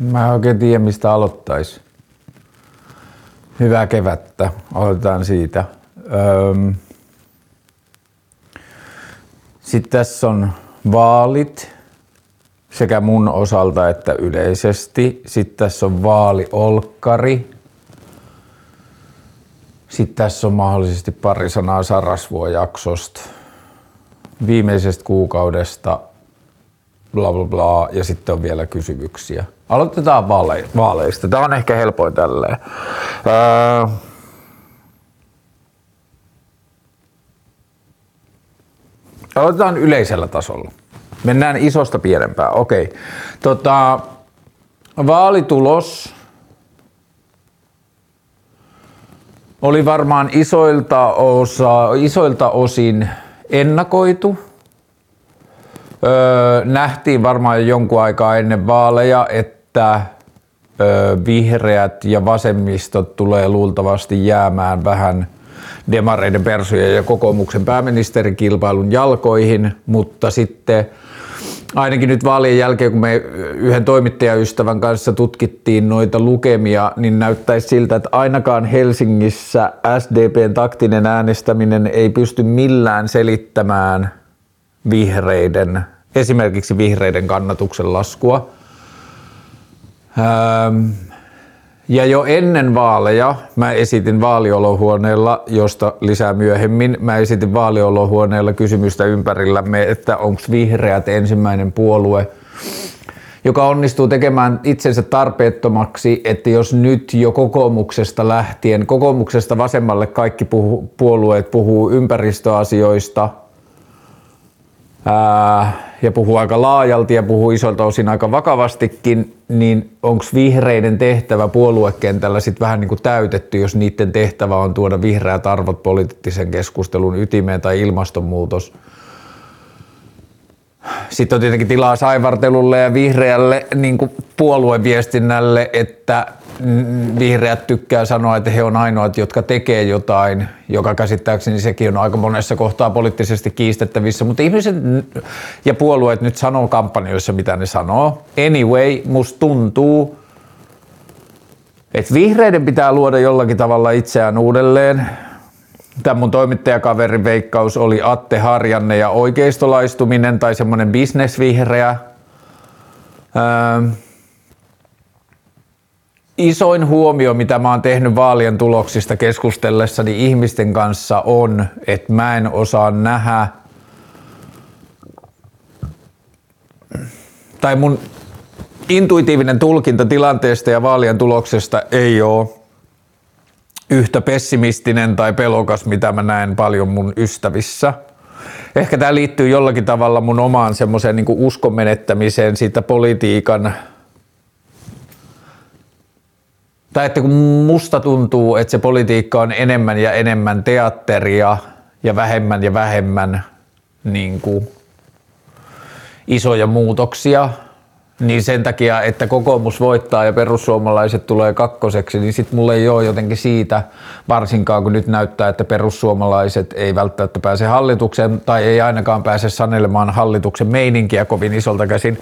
Mä en oikein tiedä, mistä aloittaisi. Hyvää kevättä. Aloitetaan siitä. Öm. Sitten tässä on vaalit sekä mun osalta että yleisesti. Sitten tässä on vaaliolkkari. Sitten tässä on mahdollisesti pari sanaa Sarasvuo-jaksosta, viimeisestä kuukaudesta, bla bla bla, ja sitten on vielä kysymyksiä. Aloitetaan vaale- vaaleista. Tämä on ehkä helpoin tälleen. Öö, aloitetaan yleisellä tasolla. Mennään isosta pienempään. Okei. Tota, vaalitulos oli varmaan isoilta, osa, isoilta osin ennakoitu. Öö, nähtiin varmaan jonkun aikaa ennen vaaleja, että öö, vihreät ja vasemmistot tulee luultavasti jäämään vähän demareiden persujen ja kokoomuksen pääministerikilpailun jalkoihin, mutta sitten ainakin nyt vaalien jälkeen, kun me yhden toimittajaystävän kanssa tutkittiin noita lukemia, niin näyttäisi siltä, että ainakaan Helsingissä SDPn taktinen äänestäminen ei pysty millään selittämään vihreiden, esimerkiksi vihreiden kannatuksen laskua. Ähm, ja jo ennen vaaleja mä esitin vaaliolohuoneella, josta lisää myöhemmin, mä esitin vaaliolohuoneella kysymystä ympärillämme, että onko vihreät ensimmäinen puolue, joka onnistuu tekemään itsensä tarpeettomaksi, että jos nyt jo kokoomuksesta lähtien, kokoomuksesta vasemmalle kaikki puhu, puolueet puhuu ympäristöasioista, ja puhuu aika laajalti ja puhuu isolta osin aika vakavastikin, niin onko vihreiden tehtävä puoluekentällä sitten vähän niin kuin täytetty, jos niiden tehtävä on tuoda vihreät arvot poliittisen keskustelun ytimeen tai ilmastonmuutos? Sitten on tietenkin tilaa saivartelulle ja vihreälle niin kuin puolueviestinnälle, että vihreät tykkää sanoa, että he on ainoat, jotka tekee jotain, joka käsittääkseni sekin on aika monessa kohtaa poliittisesti kiistettävissä, mutta ihmiset ja puolueet nyt sanoo kampanjoissa, mitä ne sanoo. Anyway, musta tuntuu, että vihreiden pitää luoda jollakin tavalla itseään uudelleen. Tämä mun toimittajakaverin veikkaus oli Atte Harjanne ja oikeistolaistuminen tai semmoinen bisnesvihreä. Öö, isoin huomio, mitä mä oon tehnyt vaalien tuloksista keskustellessani ihmisten kanssa on, että mä en osaa nähdä tai mun intuitiivinen tulkinta tilanteesta ja vaalien tuloksesta ei ole yhtä pessimistinen tai pelokas, mitä mä näen paljon mun ystävissä. Ehkä tämä liittyy jollakin tavalla mun omaan semmoiseen niin uskon menettämiseen siitä politiikan tai että kun musta tuntuu, että se politiikka on enemmän ja enemmän teatteria ja vähemmän ja vähemmän niin kuin isoja muutoksia, niin sen takia, että kokoomus voittaa ja perussuomalaiset tulee kakkoseksi, niin sitten mulle ei ole jotenkin siitä, varsinkaan kun nyt näyttää, että perussuomalaiset ei välttämättä pääse hallitukseen tai ei ainakaan pääse sanelemaan hallituksen meininkiä kovin isolta käsin,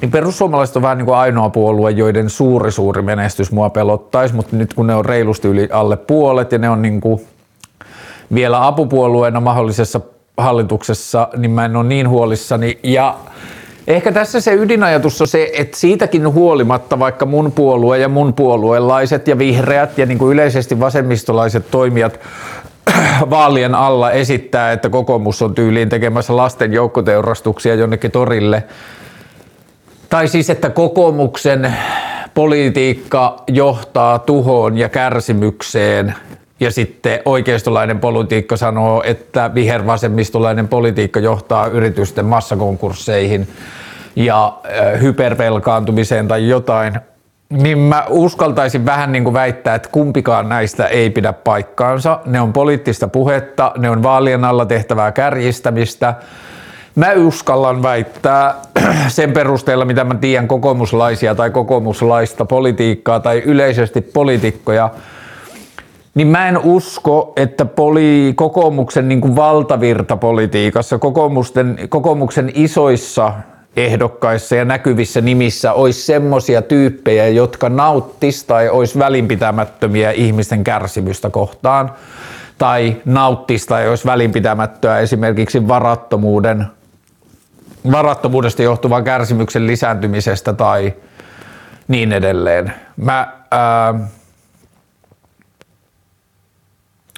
niin perussuomalaiset on vähän niin kuin ainoa puolue, joiden suuri suuri menestys mua pelottaisi, mutta nyt kun ne on reilusti yli alle puolet ja ne on niin kuin vielä apupuolueena mahdollisessa hallituksessa, niin mä en ole niin huolissani. Ja Ehkä tässä se ydinajatus on se, että siitäkin huolimatta vaikka mun puolue ja mun puolueenlaiset ja vihreät ja niin kuin yleisesti vasemmistolaiset toimijat vaalien alla esittää, että kokoomus on tyyliin tekemässä lasten joukkoteurastuksia jonnekin torille. Tai siis, että kokoomuksen politiikka johtaa tuhoon ja kärsimykseen ja sitten oikeistolainen politiikka sanoo, että vihervasemmistolainen politiikka johtaa yritysten massakonkursseihin ja hypervelkaantumiseen tai jotain, niin mä uskaltaisin vähän niin kuin väittää, että kumpikaan näistä ei pidä paikkaansa. Ne on poliittista puhetta, ne on vaalien alla tehtävää kärjistämistä. Mä uskallan väittää sen perusteella, mitä mä tiedän kokoomuslaisia tai kokoomuslaista politiikkaa tai yleisesti poliitikkoja, niin mä en usko, että poli, kokoomuksen niin kuin valtavirtapolitiikassa, kokoomuksen, kokoomuksen isoissa ehdokkaissa ja näkyvissä nimissä olisi semmoisia tyyppejä, jotka nauttis tai olisi välinpitämättömiä ihmisten kärsimystä kohtaan tai nauttis tai olisi välinpitämättöä esimerkiksi varattomuuden, varattomuudesta johtuvan kärsimyksen lisääntymisestä tai niin edelleen. Mä ää,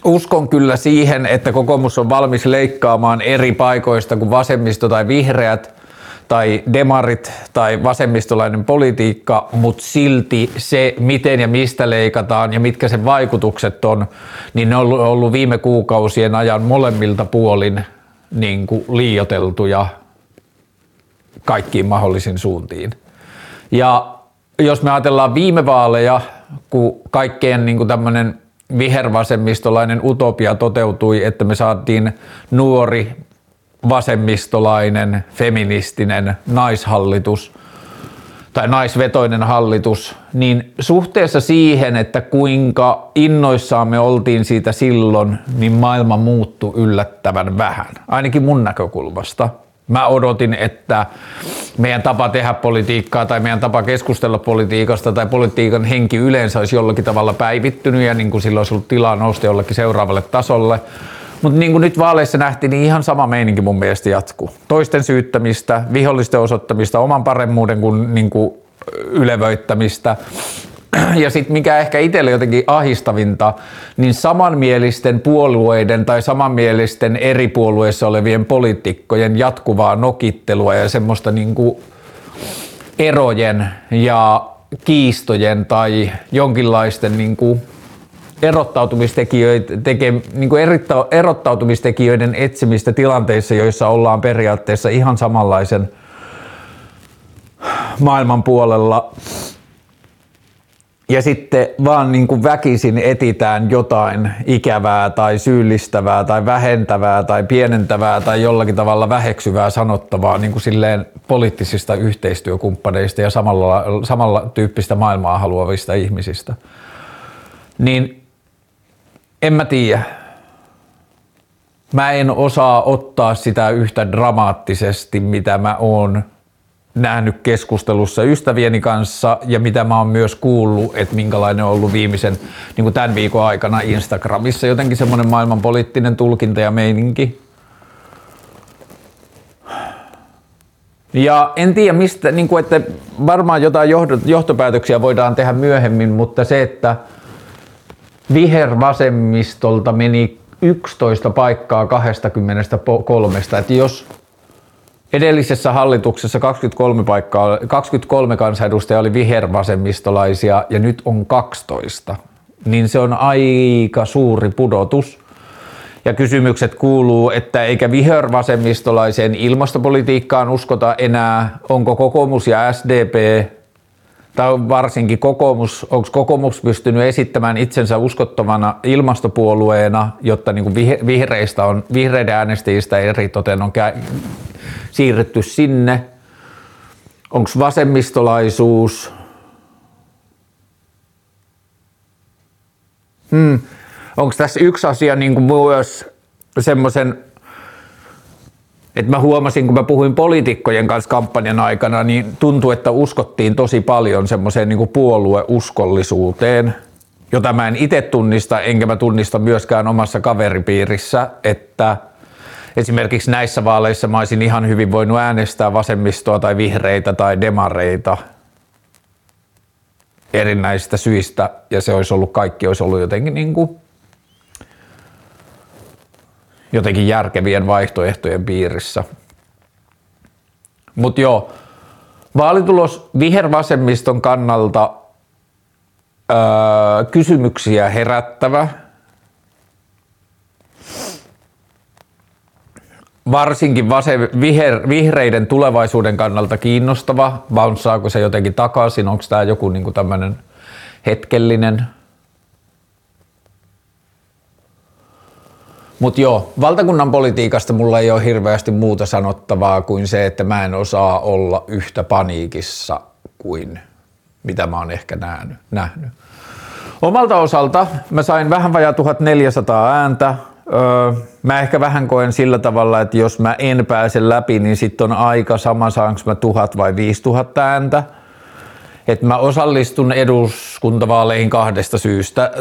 uskon kyllä siihen, että kokoomus on valmis leikkaamaan eri paikoista kuin vasemmisto tai vihreät tai demarit tai vasemmistolainen politiikka, mutta silti se, miten ja mistä leikataan ja mitkä sen vaikutukset on, niin ne on ollut viime kuukausien ajan molemmilta puolin niin kuin liioteltuja kaikkiin mahdollisiin suuntiin. Ja jos me ajatellaan viime vaaleja, kun kaikkeen niin kuin tämmöinen vihervasemmistolainen utopia toteutui, että me saatiin nuori vasemmistolainen, feministinen naishallitus tai naisvetoinen hallitus, niin suhteessa siihen, että kuinka innoissaan me oltiin siitä silloin, niin maailma muuttui yllättävän vähän, ainakin mun näkökulmasta. Mä odotin, että meidän tapa tehdä politiikkaa tai meidän tapa keskustella politiikasta tai politiikan henki yleensä olisi jollakin tavalla päivittynyt ja niin kuin silloin olisi ollut tilaa nousta jollekin seuraavalle tasolle. Mutta niin kuin nyt vaaleissa nähtiin, niin ihan sama meininki mun mielestä jatkuu. Toisten syyttämistä, vihollisten osoittamista, oman paremmuuden kuin, niin kuin ylevöittämistä. Ja sitten mikä ehkä itselle jotenkin ahistavinta, niin samanmielisten puolueiden tai samanmielisten eri puolueissa olevien poliitikkojen jatkuvaa nokittelua ja semmoista niin kuin erojen ja kiistojen tai jonkinlaisten niin kuin erottautumistekijöiden, teke, niin kuin erottautumistekijöiden etsimistä tilanteissa, joissa ollaan periaatteessa ihan samanlaisen maailman puolella. Ja sitten vaan niin kuin väkisin etitään jotain ikävää tai syyllistävää tai vähentävää tai pienentävää tai jollakin tavalla väheksyvää sanottavaa niin kuin silleen poliittisista yhteistyökumppaneista ja samalla, samalla tyyppistä maailmaa haluavista ihmisistä. Niin en mä tiedä. Mä en osaa ottaa sitä yhtä dramaattisesti, mitä mä oon nähnyt keskustelussa ystävieni kanssa ja mitä mä oon myös kuullut, että minkälainen on ollut viimeisen niin kuin tämän viikon aikana Instagramissa jotenkin semmoinen maailmanpoliittinen tulkinta ja meininki. Ja en tiedä mistä, niin kuin, että varmaan jotain johtopäätöksiä voidaan tehdä myöhemmin, mutta se, että vihervasemmistolta meni 11 paikkaa 23. Että jos edellisessä hallituksessa 23, paikkaa, 23 kansanedustajaa oli vihervasemmistolaisia ja nyt on 12, niin se on aika suuri pudotus. Ja kysymykset kuuluu, että eikä vihervasemmistolaiseen ilmastopolitiikkaan uskota enää, onko kokoomus ja SDP tai varsinkin kokoomus, onko kokoomus pystynyt esittämään itsensä uskottavana ilmastopuolueena, jotta niin kuin vihreistä on, vihreiden äänestäjistä eri toten on siirretty sinne? Onko vasemmistolaisuus? Hmm. Onko tässä yksi asia niin kuin myös semmoisen et mä huomasin, kun mä puhuin poliitikkojen kanssa kampanjan aikana, niin tuntui, että uskottiin tosi paljon semmoiseen niin puolueuskollisuuteen, jota mä en itse tunnista, enkä mä tunnista myöskään omassa kaveripiirissä, että esimerkiksi näissä vaaleissa mä olisin ihan hyvin voinut äänestää vasemmistoa tai vihreitä tai demareita erinäisistä syistä, ja se olisi ollut, kaikki olisi ollut jotenkin niin kuin jotenkin järkevien vaihtoehtojen piirissä. Mutta joo, vaalitulos vihervasemmiston kannalta öö, kysymyksiä herättävä. Varsinkin vase, viher, vihreiden tulevaisuuden kannalta kiinnostava. Bounceaako se jotenkin takaisin? Onko tämä joku niinku tämmöinen hetkellinen Mutta joo, valtakunnan politiikasta mulla ei ole hirveästi muuta sanottavaa kuin se, että mä en osaa olla yhtä paniikissa kuin mitä mä oon ehkä nähnyt. Omalta osalta mä sain vähän vajaa 1400 ääntä. Öö, mä ehkä vähän koen sillä tavalla, että jos mä en pääse läpi, niin sitten on aika sama, saanko mä tuhat vai viisi tuhatta ääntä. Että mä osallistun eduskuntavaaleihin kahdesta syystä.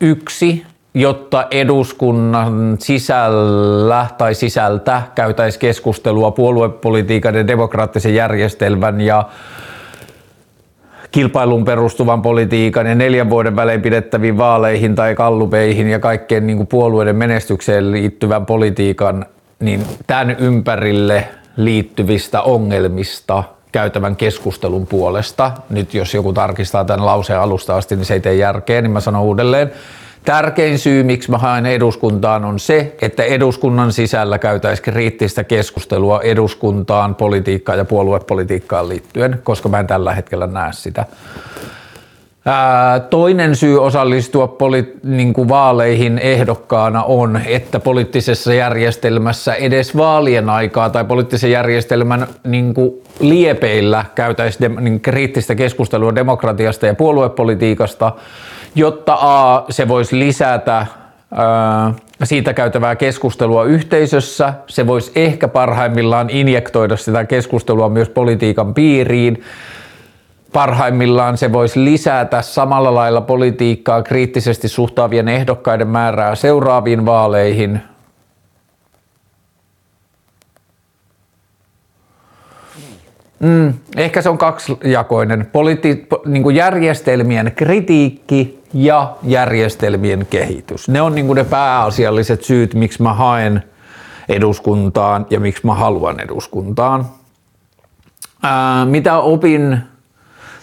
Yksi, jotta eduskunnan sisällä tai sisältä käytäisiin keskustelua puoluepolitiikan ja demokraattisen järjestelmän ja kilpailun perustuvan politiikan ja neljän vuoden välein pidettäviin vaaleihin tai kallupeihin ja kaikkeen niin kuin puolueiden menestykseen liittyvän politiikan, niin tämän ympärille liittyvistä ongelmista käytävän keskustelun puolesta. Nyt jos joku tarkistaa tämän lauseen alusta asti, niin se ei tee järkeä, niin mä sanon uudelleen. Tärkein syy, miksi mä haen eduskuntaan, on se, että eduskunnan sisällä käytäisiin kriittistä keskustelua eduskuntaan, politiikkaan ja puoluepolitiikkaan liittyen, koska mä en tällä hetkellä näe sitä. Ää, toinen syy osallistua poli- niin kuin vaaleihin ehdokkaana on, että poliittisessa järjestelmässä edes vaalien aikaa tai poliittisen järjestelmän niin kuin liepeillä käytäisiin de- niin kriittistä keskustelua demokratiasta ja puoluepolitiikasta – jotta A, se voisi lisätä siitä käytävää keskustelua yhteisössä, se voisi ehkä parhaimmillaan injektoida sitä keskustelua myös politiikan piiriin, parhaimmillaan se voisi lisätä samalla lailla politiikkaa kriittisesti suhtaavien ehdokkaiden määrää seuraaviin vaaleihin, Mm, ehkä se on kaksijakoinen. Politi- niin kuin järjestelmien kritiikki ja järjestelmien kehitys. Ne on niin ne pääasialliset syyt, miksi mä haen eduskuntaan ja miksi mä haluan eduskuntaan. Ää, mitä opin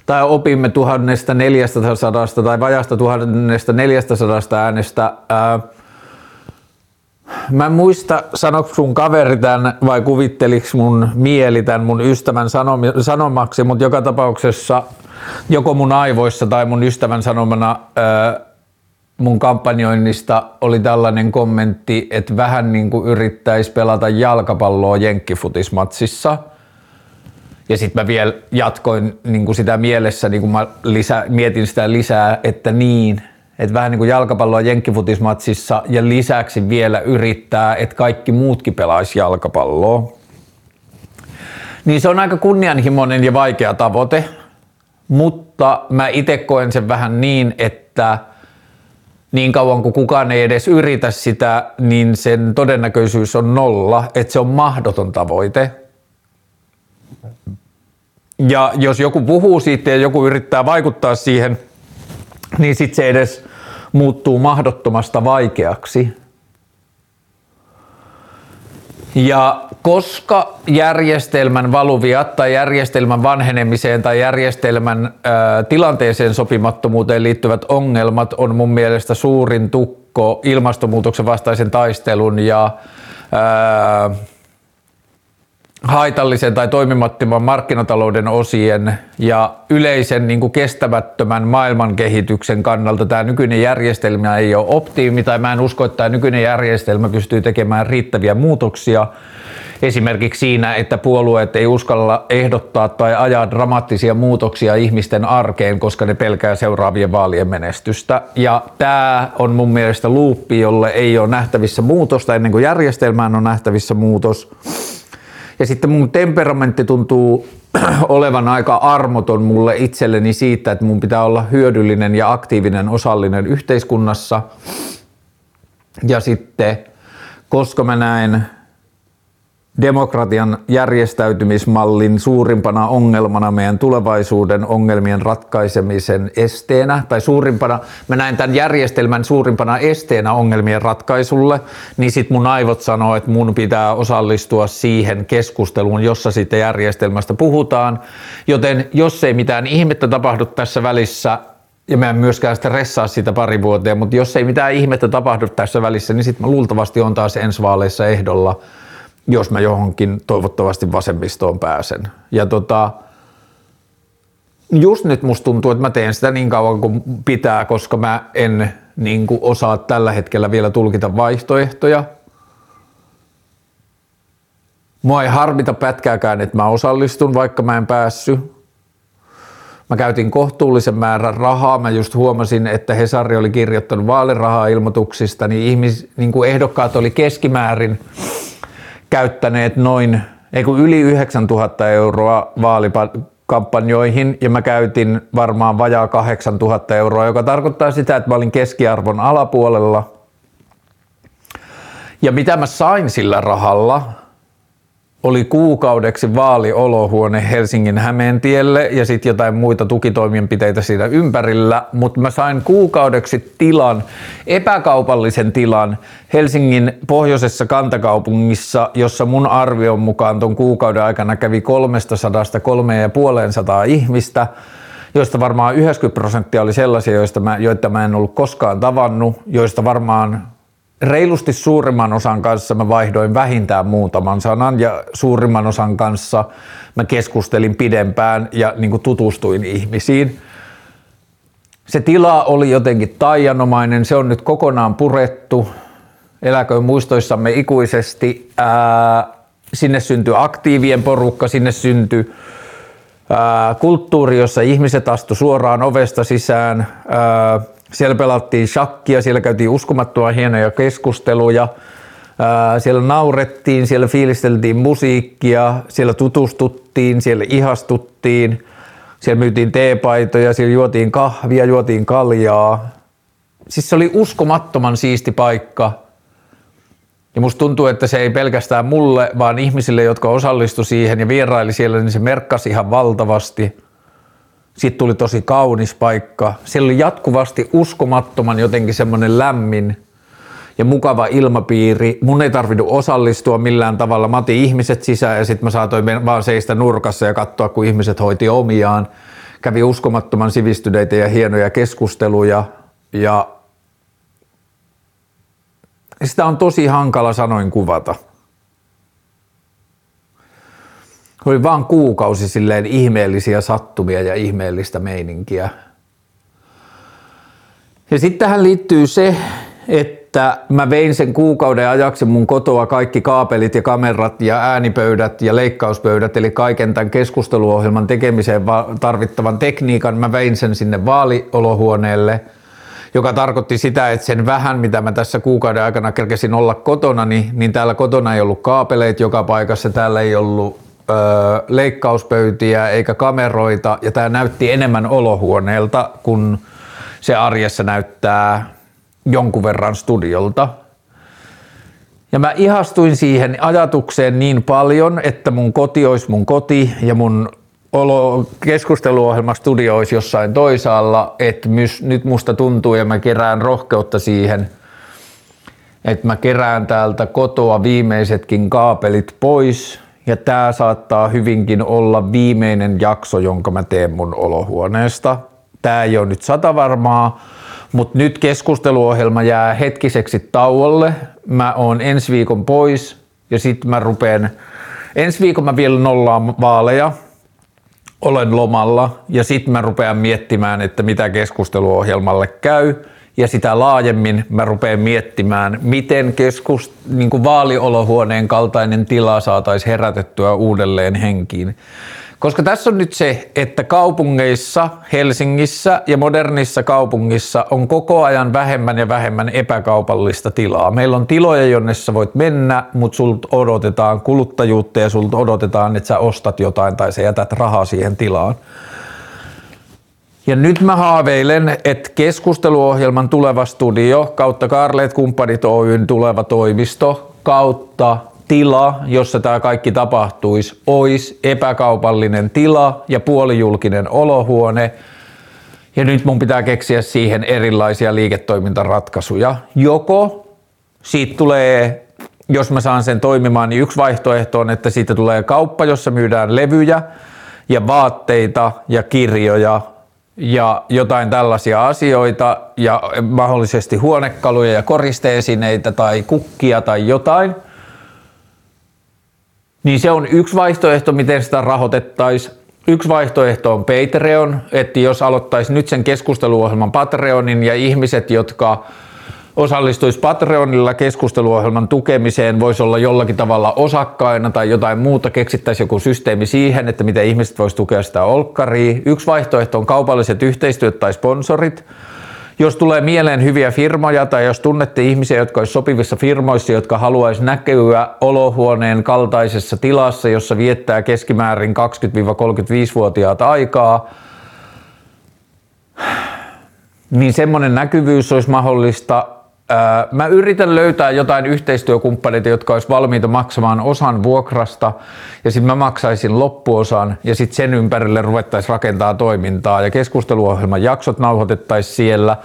tai opimme 1400 tai vajasta 1400 äänestä. Ää, Mä en muista, sanoiko sun kaveri tämän vai kuvitteliks mun mieli tämän mun ystävän sanomaksi, mutta joka tapauksessa joko mun aivoissa tai mun ystävän sanomana mun kampanjoinnista oli tällainen kommentti, että vähän niin kuin yrittäisi pelata jalkapalloa jenkkifutismatsissa. Ja sitten mä vielä jatkoin niin kuin sitä mielessä, niin kuin mä lisä, mietin sitä lisää, että niin, että vähän niin kuin jalkapalloa jenkkifutismatsissa ja lisäksi vielä yrittää, että kaikki muutkin pelaisi jalkapalloa. Niin se on aika kunnianhimoinen ja vaikea tavoite, mutta mä itse koen sen vähän niin, että niin kauan kuin kukaan ei edes yritä sitä, niin sen todennäköisyys on nolla, että se on mahdoton tavoite. Ja jos joku puhuu siitä ja joku yrittää vaikuttaa siihen, niin sitten se edes muuttuu mahdottomasta vaikeaksi. Ja koska järjestelmän valuviat tai järjestelmän vanhenemiseen tai järjestelmän ää, tilanteeseen sopimattomuuteen liittyvät ongelmat on mun mielestä suurin tukko ilmastonmuutoksen vastaisen taistelun ja ää, haitallisen tai toimimattoman markkinatalouden osien ja yleisen niin kuin kestämättömän maailmankehityksen kannalta tämä nykyinen järjestelmä ei ole optiimi tai mä en usko, että tämä nykyinen järjestelmä pystyy tekemään riittäviä muutoksia. Esimerkiksi siinä, että puolueet ei uskalla ehdottaa tai ajaa dramaattisia muutoksia ihmisten arkeen, koska ne pelkää seuraavien vaalien menestystä. Ja tämä on mun mielestä luuppi, jolle ei ole nähtävissä muutosta ennen kuin järjestelmään on nähtävissä muutos. Ja sitten mun temperamentti tuntuu olevan aika armoton mulle itselleni siitä, että mun pitää olla hyödyllinen ja aktiivinen osallinen yhteiskunnassa. Ja sitten, koska mä näen demokratian järjestäytymismallin suurimpana ongelmana meidän tulevaisuuden ongelmien ratkaisemisen esteenä, tai suurimpana, mä näen tämän järjestelmän suurimpana esteenä ongelmien ratkaisulle, niin sit mun aivot sanoo, että mun pitää osallistua siihen keskusteluun, jossa sitten järjestelmästä puhutaan, joten jos ei mitään ihmettä tapahdu tässä välissä, ja mä en myöskään sitä ressaa sitä pari vuoteen, mutta jos ei mitään ihmettä tapahdu tässä välissä, niin sitten mä luultavasti on taas ensi vaaleissa ehdolla – jos mä johonkin toivottavasti vasemmistoon pääsen. Ja tota, just nyt musta tuntuu, että mä teen sitä niin kauan kuin pitää, koska mä en niin kuin osaa tällä hetkellä vielä tulkita vaihtoehtoja. Mua ei harmita pätkääkään, että mä osallistun, vaikka mä en päässyt. Mä käytin kohtuullisen määrän rahaa. Mä just huomasin, että Hesari oli kirjoittanut vaaliraha-ilmoituksista, niin, ihmis, niin kuin ehdokkaat oli keskimäärin käyttäneet noin, ei kun yli 9000 euroa vaalikampanjoihin ja mä käytin varmaan vajaa 8000 euroa, joka tarkoittaa sitä, että mä olin keskiarvon alapuolella. Ja mitä mä sain sillä rahalla, oli kuukaudeksi vaaliolohuone Helsingin Hämeentielle ja sitten jotain muita tukitoimenpiteitä siinä ympärillä, mutta mä sain kuukaudeksi tilan, epäkaupallisen tilan Helsingin pohjoisessa kantakaupungissa, jossa mun arvion mukaan ton kuukauden aikana kävi 300 350 ihmistä, joista varmaan 90 prosenttia oli sellaisia, joista mä, joita mä en ollut koskaan tavannut, joista varmaan reilusti suurimman osan kanssa mä vaihdoin vähintään muutaman sanan ja suurimman osan kanssa mä keskustelin pidempään ja niin kuin tutustuin ihmisiin. Se tila oli jotenkin taianomainen, se on nyt kokonaan purettu, eläköön muistoissamme ikuisesti. Ää, sinne syntyi aktiivien porukka, sinne syntyi ää, kulttuuri, jossa ihmiset astu suoraan ovesta sisään. Ää, siellä pelattiin shakkia, siellä käytiin uskomattoman hienoja keskusteluja, siellä naurettiin, siellä fiilisteltiin musiikkia, siellä tutustuttiin, siellä ihastuttiin, siellä myytiin teepaitoja, siellä juotiin kahvia, juotiin kaljaa. Siis se oli uskomattoman siisti paikka. Ja musta tuntuu, että se ei pelkästään mulle, vaan ihmisille, jotka osallistu siihen ja vieraili siellä, niin se merkkasi ihan valtavasti – sitten tuli tosi kaunis paikka. Siellä oli jatkuvasti uskomattoman jotenkin semmoinen lämmin ja mukava ilmapiiri. Mun ei tarvinnut osallistua millään tavalla. Mä otin ihmiset sisään ja sitten mä saatoin vaan seistä nurkassa ja katsoa, kun ihmiset hoiti omiaan. Kävi uskomattoman sivistyneitä ja hienoja keskusteluja ja sitä on tosi hankala sanoin kuvata. Oli vaan kuukausi silleen ihmeellisiä sattumia ja ihmeellistä meininkiä. Ja sitten tähän liittyy se, että mä vein sen kuukauden ajaksi mun kotoa kaikki kaapelit ja kamerat ja äänipöydät ja leikkauspöydät, eli kaiken tämän keskusteluohjelman tekemiseen tarvittavan tekniikan. Mä vein sen sinne vaaliolohuoneelle, joka tarkoitti sitä, että sen vähän, mitä mä tässä kuukauden aikana kerkesin olla kotona, niin, niin täällä kotona ei ollut kaapeleita joka paikassa, täällä ei ollut leikkauspöytiä eikä kameroita ja tämä näytti enemmän olohuoneelta, kun se arjessa näyttää jonkun verran studiolta. Ja mä ihastuin siihen ajatukseen niin paljon, että mun koti olisi mun koti ja mun olo, keskusteluohjelma studio olisi jossain toisaalla, että mys, nyt musta tuntuu ja mä kerään rohkeutta siihen, että mä kerään täältä kotoa viimeisetkin kaapelit pois ja tämä saattaa hyvinkin olla viimeinen jakso, jonka mä teen mun olohuoneesta. Tämä ei ole nyt sata varmaa, mutta nyt keskusteluohjelma jää hetkiseksi tauolle. Mä oon ensi viikon pois ja sitten mä rupeen, ensi viikon mä vielä nollaan vaaleja, olen lomalla ja sitten mä rupean miettimään, että mitä keskusteluohjelmalle käy – ja sitä laajemmin mä rupean miettimään, miten keskus, niin kuin vaaliolohuoneen kaltainen tila saataisiin herätettyä uudelleen henkiin. Koska tässä on nyt se, että kaupungeissa, Helsingissä ja modernissa kaupungissa on koko ajan vähemmän ja vähemmän epäkaupallista tilaa. Meillä on tiloja, jonne sä voit mennä, mutta sulta odotetaan kuluttajuutta ja sulta odotetaan, että sä ostat jotain tai sä jätät rahaa siihen tilaan. Ja nyt mä haaveilen, että keskusteluohjelman tuleva studio kautta Karleet Kumppanit Oyn tuleva toimisto kautta tila, jossa tämä kaikki tapahtuisi, olisi epäkaupallinen tila ja puolijulkinen olohuone. Ja nyt mun pitää keksiä siihen erilaisia liiketoimintaratkaisuja. Joko siitä tulee, jos mä saan sen toimimaan, niin yksi vaihtoehto on, että siitä tulee kauppa, jossa myydään levyjä ja vaatteita ja kirjoja ja jotain tällaisia asioita ja mahdollisesti huonekaluja ja koristeesineitä tai kukkia tai jotain, niin se on yksi vaihtoehto, miten sitä rahoitettaisiin. Yksi vaihtoehto on Patreon, että jos aloittaisi nyt sen keskusteluohjelman Patreonin ja ihmiset, jotka osallistuisi Patreonilla keskusteluohjelman tukemiseen, voisi olla jollakin tavalla osakkaina tai jotain muuta, keksittäisi joku systeemi siihen, että miten ihmiset voisi tukea sitä olkkaria. Yksi vaihtoehto on kaupalliset yhteistyöt tai sponsorit. Jos tulee mieleen hyviä firmoja tai jos tunnette ihmisiä, jotka olisivat sopivissa firmoissa, jotka haluaisi näkyä olohuoneen kaltaisessa tilassa, jossa viettää keskimäärin 20-35-vuotiaat aikaa, niin semmoinen näkyvyys olisi mahdollista Mä yritän löytää jotain yhteistyökumppaneita, jotka olisi valmiita maksamaan osan vuokrasta ja sitten mä maksaisin loppuosan ja sitten sen ympärille ruvettaisiin rakentaa toimintaa ja keskusteluohjelman jaksot nauhoitettaisiin siellä.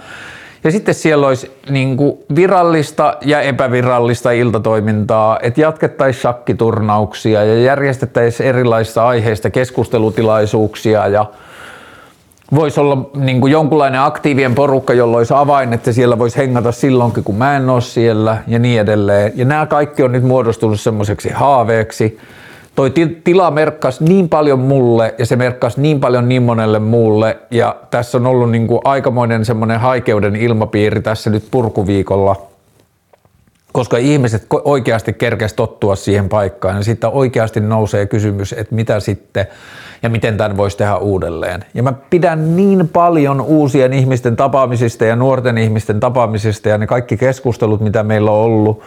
Ja sitten siellä olisi niin virallista ja epävirallista iltatoimintaa, että jatkettaisiin shakkiturnauksia ja järjestettäisiin erilaisista aiheista keskustelutilaisuuksia ja voisi olla niin kuin jonkunlainen aktiivien porukka, jolla olisi avain, että siellä voisi hengata silloinkin, kun mä en ole siellä ja niin edelleen. Ja nämä kaikki on nyt muodostunut semmoiseksi haaveeksi. Toi tila merkkasi niin paljon mulle ja se merkkasi niin paljon niin monelle muulle ja tässä on ollut niin kuin aikamoinen semmoinen haikeuden ilmapiiri tässä nyt purkuviikolla – koska ihmiset oikeasti kerkes tottua siihen paikkaan ja sitten oikeasti nousee kysymys, että mitä sitten ja miten tämän voisi tehdä uudelleen. Ja mä pidän niin paljon uusien ihmisten tapaamisista ja nuorten ihmisten tapaamisista ja ne kaikki keskustelut, mitä meillä on ollut.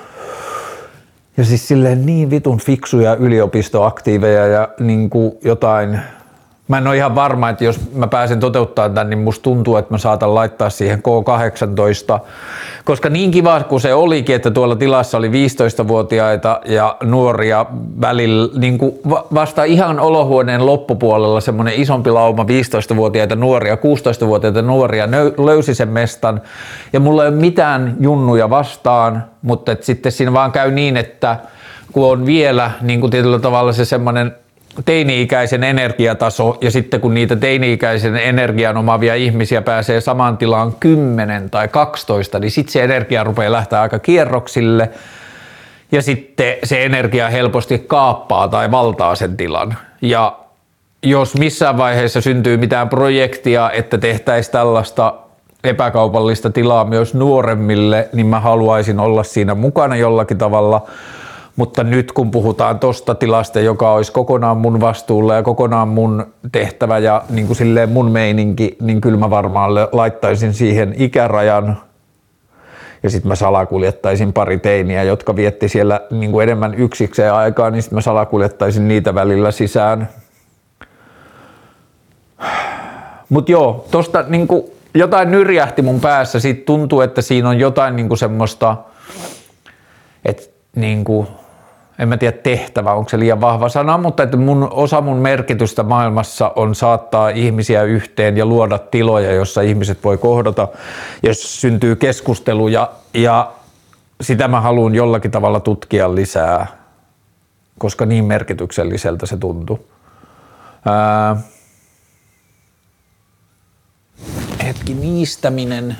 Ja siis silleen niin vitun fiksuja yliopistoaktiiveja ja niin kuin jotain Mä en ole ihan varma, että jos mä pääsen toteuttamaan tämän, niin musta tuntuu, että mä saatan laittaa siihen K18, koska niin kiva kuin se olikin, että tuolla tilassa oli 15-vuotiaita ja nuoria välillä, niin kuin vasta ihan olohuoneen loppupuolella semmoinen isompi lauma 15-vuotiaita nuoria, 16-vuotiaita nuoria löysi sen mestan. Ja mulla ei ole mitään junnuja vastaan, mutta sitten siinä vaan käy niin, että kun on vielä niin kuin tietyllä tavalla se semmoinen teini-ikäisen energiataso ja sitten kun niitä teini-ikäisen energian omavia ihmisiä pääsee samaan tilaan 10 tai 12, niin sitten se energia rupeaa lähteä aika kierroksille ja sitten se energia helposti kaappaa tai valtaa sen tilan. Ja jos missään vaiheessa syntyy mitään projektia, että tehtäisiin tällaista epäkaupallista tilaa myös nuoremmille, niin mä haluaisin olla siinä mukana jollakin tavalla – mutta nyt kun puhutaan tosta tilasta, joka olisi kokonaan mun vastuulla ja kokonaan mun tehtävä ja niin kuin silleen mun meininki, niin kyllä mä varmaan laittaisin siihen ikärajan ja sitten mä salakuljettaisin pari teiniä, jotka vietti siellä niin kuin enemmän yksikseen aikaa, niin sitten mä salakuljettaisin niitä välillä sisään. Mutta joo, tosta niin kuin jotain nyrjähti mun päässä, siitä tuntuu, että siinä on jotain niin kuin semmoista, että niin kuin en mä tiedä tehtävä, onko se liian vahva sana, mutta että mun, osa mun merkitystä maailmassa on saattaa ihmisiä yhteen ja luoda tiloja, jossa ihmiset voi kohdata, jos syntyy keskusteluja ja sitä mä haluan jollakin tavalla tutkia lisää, koska niin merkitykselliseltä se tuntuu. Ää, hetki niistäminen.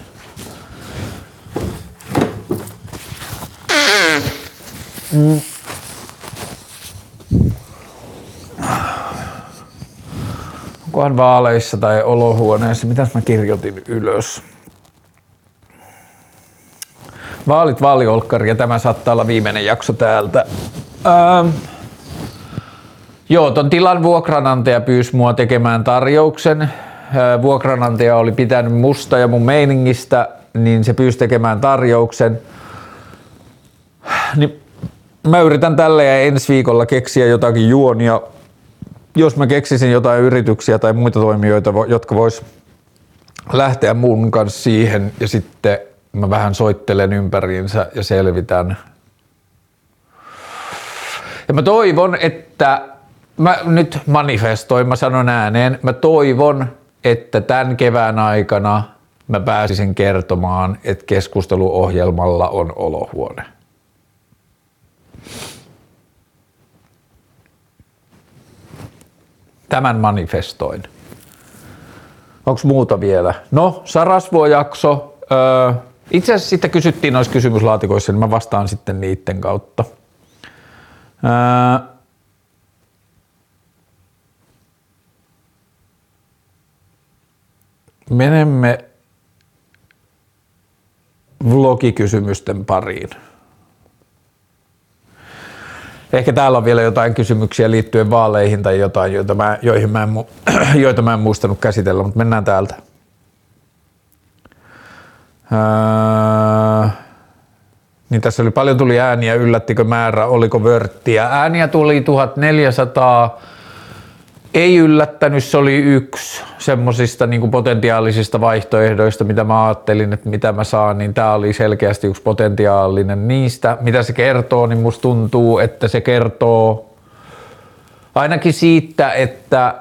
Mm. Onkohan vaaleissa tai olohuoneessa, mitä mä kirjoitin ylös. Vaalit, vaaliolkkari ja tämä saattaa olla viimeinen jakso täältä. Ähm. Joo, ton tilan vuokranantaja pyysi mua tekemään tarjouksen. Äh, vuokranantaja oli pitänyt musta ja mun meiningistä, niin se pyysi tekemään tarjouksen. Niin mä yritän tälle ja ensi viikolla keksiä jotakin juonia jos mä keksisin jotain yrityksiä tai muita toimijoita, jotka vois lähteä mun kanssa siihen ja sitten mä vähän soittelen ympäriinsä ja selvitän. Ja mä toivon, että mä nyt manifestoin, mä sanon ääneen, mä toivon, että tämän kevään aikana mä pääsisin kertomaan, että keskusteluohjelmalla on olohuone. Tämän manifestoin. Onko muuta vielä? No, Sarasvuo-jakso. Öö, itse asiassa sitten kysyttiin noissa kysymyslaatikoissa, niin mä vastaan sitten niiden kautta. Öö, menemme vlogikysymysten pariin. Ehkä täällä on vielä jotain kysymyksiä liittyen vaaleihin tai jotain, joita mä, joihin mä en, joita mä en muistanut käsitellä, mutta mennään täältä. Öö, niin tässä oli paljon tuli ääniä, yllättikö määrä, oliko vörttiä. Ääniä tuli 1400, ei yllättänyt, se oli yksi semmoisista niin potentiaalisista vaihtoehdoista, mitä mä ajattelin, että mitä mä saan, niin tämä oli selkeästi yksi potentiaalinen niistä. Mitä se kertoo, niin musta tuntuu, että se kertoo ainakin siitä, että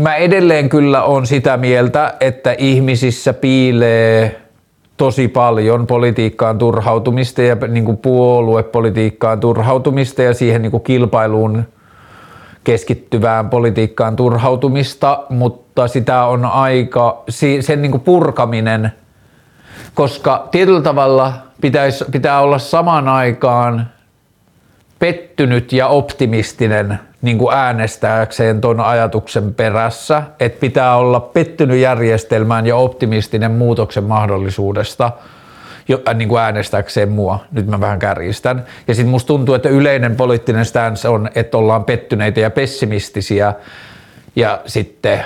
mä edelleen kyllä on sitä mieltä, että ihmisissä piilee tosi paljon politiikkaan turhautumista ja niin kuin puoluepolitiikkaan turhautumista ja siihen niin kuin kilpailuun keskittyvään politiikkaan turhautumista, mutta sitä on aika, sen niin purkaminen, koska tietyllä tavalla pitäisi, pitää olla samaan aikaan pettynyt ja optimistinen niin kuin äänestääkseen tuon ajatuksen perässä, että pitää olla pettynyt järjestelmään ja optimistinen muutoksen mahdollisuudesta jo, äh, niin kuin äänestääkseen mua. Nyt mä vähän kärjistän. Ja sitten musta tuntuu, että yleinen poliittinen stance on, että ollaan pettyneitä ja pessimistisiä ja sitten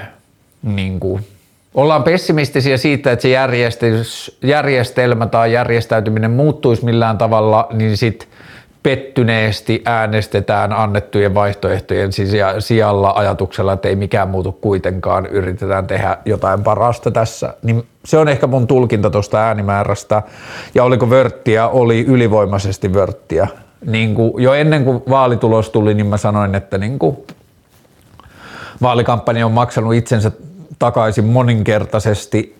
niin kuin, ollaan pessimistisiä siitä, että se järjestelmä tai järjestäytyminen muuttuisi millään tavalla, niin sitten pettyneesti äänestetään annettujen vaihtoehtojen sijalla ajatuksella, että ei mikään muutu kuitenkaan, yritetään tehdä jotain parasta tässä. Niin se on ehkä mun tulkinta tuosta äänimäärästä. Ja oliko vörttiä? Oli ylivoimaisesti vörttiä. Niin kuin jo ennen kuin vaalitulos tuli, niin mä sanoin, että niin kuin vaalikampanja on maksanut itsensä takaisin moninkertaisesti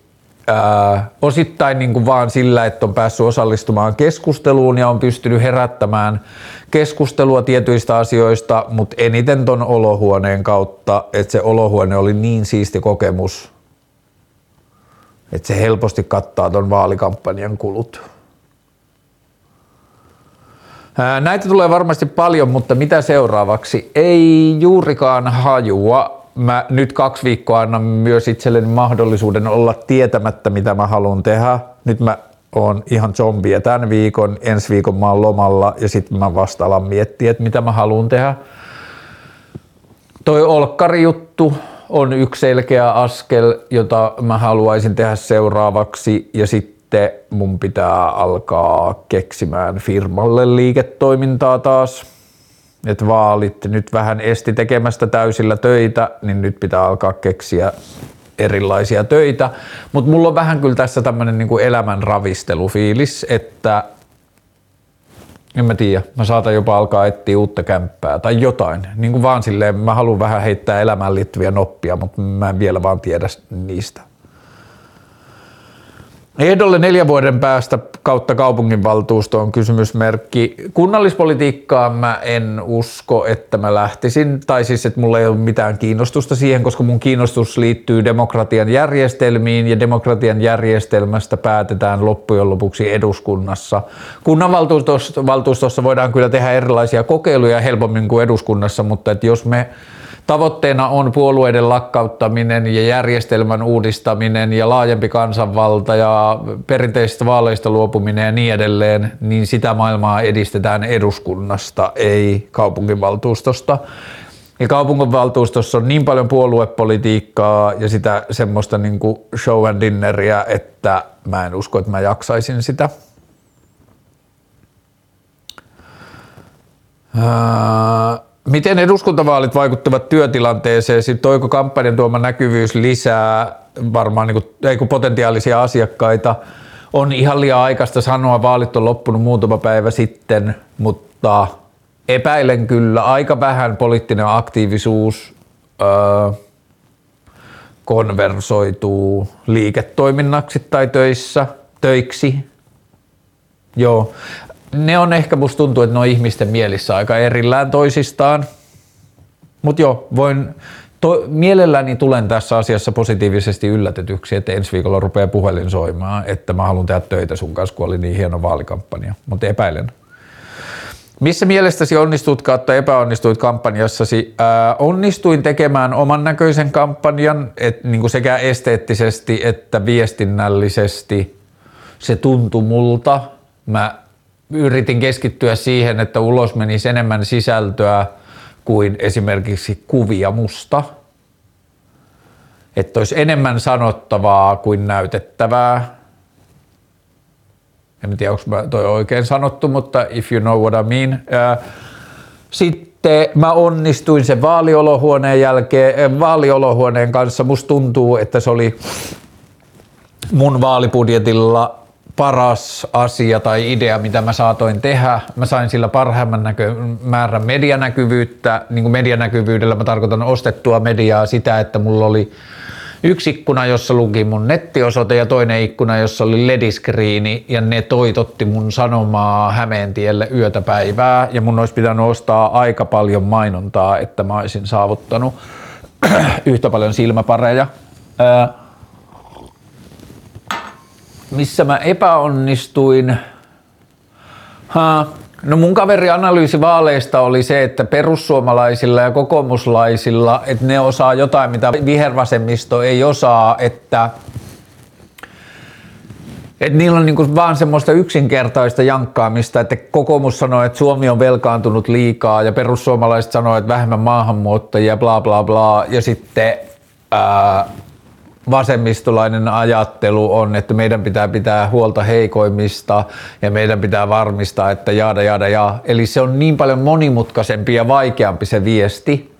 ää, osittain niin kuin vaan sillä, että on päässyt osallistumaan keskusteluun ja on pystynyt herättämään keskustelua tietyistä asioista, mutta eniten ton olohuoneen kautta, että se olohuone oli niin siisti kokemus, että se helposti kattaa ton vaalikampanjan kulut. Näitä tulee varmasti paljon, mutta mitä seuraavaksi? Ei juurikaan hajua mä nyt kaksi viikkoa annan myös itselleni mahdollisuuden olla tietämättä, mitä mä haluan tehdä. Nyt mä oon ihan zombie tämän viikon, ensi viikon mä oon lomalla ja sitten mä vasta alan miettiä, että mitä mä haluan tehdä. Toi Olkkari-juttu on yksi selkeä askel, jota mä haluaisin tehdä seuraavaksi ja sitten mun pitää alkaa keksimään firmalle liiketoimintaa taas että vaalit nyt vähän esti tekemästä täysillä töitä, niin nyt pitää alkaa keksiä erilaisia töitä. Mutta mulla on vähän kyllä tässä tämmöinen niinku elämän ravistelufiilis, että en mä tiedä, mä saatan jopa alkaa etsiä uutta kämppää tai jotain. Niin kuin vaan silleen, mä haluan vähän heittää elämään liittyviä noppia, mutta mä en vielä vaan tiedä niistä. Ehdolle neljä vuoden päästä kautta kaupunginvaltuusto on kysymysmerkki. Kunnallispolitiikkaan mä en usko, että mä lähtisin, tai siis että mulla ei ole mitään kiinnostusta siihen, koska mun kiinnostus liittyy demokratian järjestelmiin ja demokratian järjestelmästä päätetään loppujen lopuksi eduskunnassa. Kunnanvaltuustossa voidaan kyllä tehdä erilaisia kokeiluja helpommin kuin eduskunnassa, mutta että jos me Tavoitteena on puolueiden lakkauttaminen ja järjestelmän uudistaminen ja laajempi kansanvalta ja perinteisistä vaaleista luopuminen ja niin edelleen, niin sitä maailmaa edistetään eduskunnasta, ei kaupunginvaltuustosta. Ja kaupunginvaltuustossa on niin paljon puoluepolitiikkaa ja sitä semmoista niin kuin show and dinneria, että mä en usko, että mä jaksaisin sitä. Uh, Miten eduskuntavaalit vaikuttavat työtilanteeseen? Sitten toiko kampanjan tuoma näkyvyys lisää varmaan niin kuin, ei potentiaalisia asiakkaita? On ihan liian aikaista sanoa, vaalit on loppunut muutama päivä sitten, mutta epäilen kyllä aika vähän poliittinen aktiivisuus öö, konversoituu liiketoiminnaksi tai töissä, töiksi. Joo, ne on ehkä, musta tuntuu, että ne on ihmisten mielissä aika erillään toisistaan. Mutta joo, voin, to, mielelläni tulen tässä asiassa positiivisesti yllätetyksi, että ensi viikolla rupeaa puhelin soimaan, että mä haluan tehdä töitä sun kanssa, kun oli niin hieno vaalikampanja. Mutta epäilen. Missä mielestäsi onnistuit kautta epäonnistuit kampanjassasi? Ää, onnistuin tekemään oman näköisen kampanjan, et, niin kuin sekä esteettisesti että viestinnällisesti – se tuntui multa. Mä yritin keskittyä siihen, että ulos menisi enemmän sisältöä kuin esimerkiksi kuvia musta. Että olisi enemmän sanottavaa kuin näytettävää. En tiedä, onko toi oikein sanottu, mutta if you know what I mean. Sitten mä onnistuin sen vaaliolohuoneen jälkeen, vaaliolohuoneen kanssa. Musta tuntuu, että se oli mun vaalibudjetilla paras asia tai idea, mitä mä saatoin tehdä. Mä sain sillä parhaimman näkö, määrän medianäkyvyyttä. Niin kuin medianäkyvyydellä mä tarkoitan ostettua mediaa sitä, että mulla oli yksi ikkuna, jossa luki mun nettiosoite ja toinen ikkuna, jossa oli lediskriini ja ne toitotti mun sanomaa Hämeentielle yötä päivää ja mun olisi pitänyt ostaa aika paljon mainontaa, että mä olisin saavuttanut yhtä paljon silmäpareja. Missä mä epäonnistuin? Ha, No mun kaveri analyysi vaaleista oli se, että perussuomalaisilla ja kokoomuslaisilla, että ne osaa jotain, mitä vihervasemmisto ei osaa, että että niillä on niinku vaan semmoista yksinkertaista jankkaamista, että kokoomus sanoo, että Suomi on velkaantunut liikaa ja perussuomalaiset sanoo, että vähemmän maahanmuuttajia, bla bla bla. Ja sitten ää, vasemmistolainen ajattelu on, että meidän pitää pitää huolta heikoimmista ja meidän pitää varmistaa, että jaada jaada ja. Eli se on niin paljon monimutkaisempi ja vaikeampi se viesti.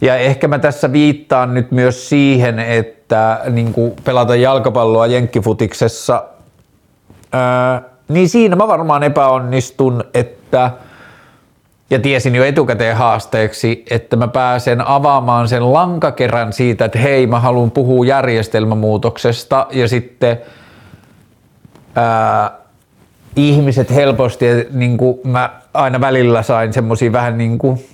Ja ehkä mä tässä viittaan nyt myös siihen, että niin pelata jalkapalloa jenkkifutiksessa, ää, niin siinä mä varmaan epäonnistun, että – ja tiesin jo etukäteen haasteeksi, että mä pääsen avaamaan sen lankakerän siitä, että hei, mä haluan puhua järjestelmämuutoksesta. Ja sitten ää, ihmiset helposti, niin kuin mä aina välillä sain semmoisia vähän niin kuin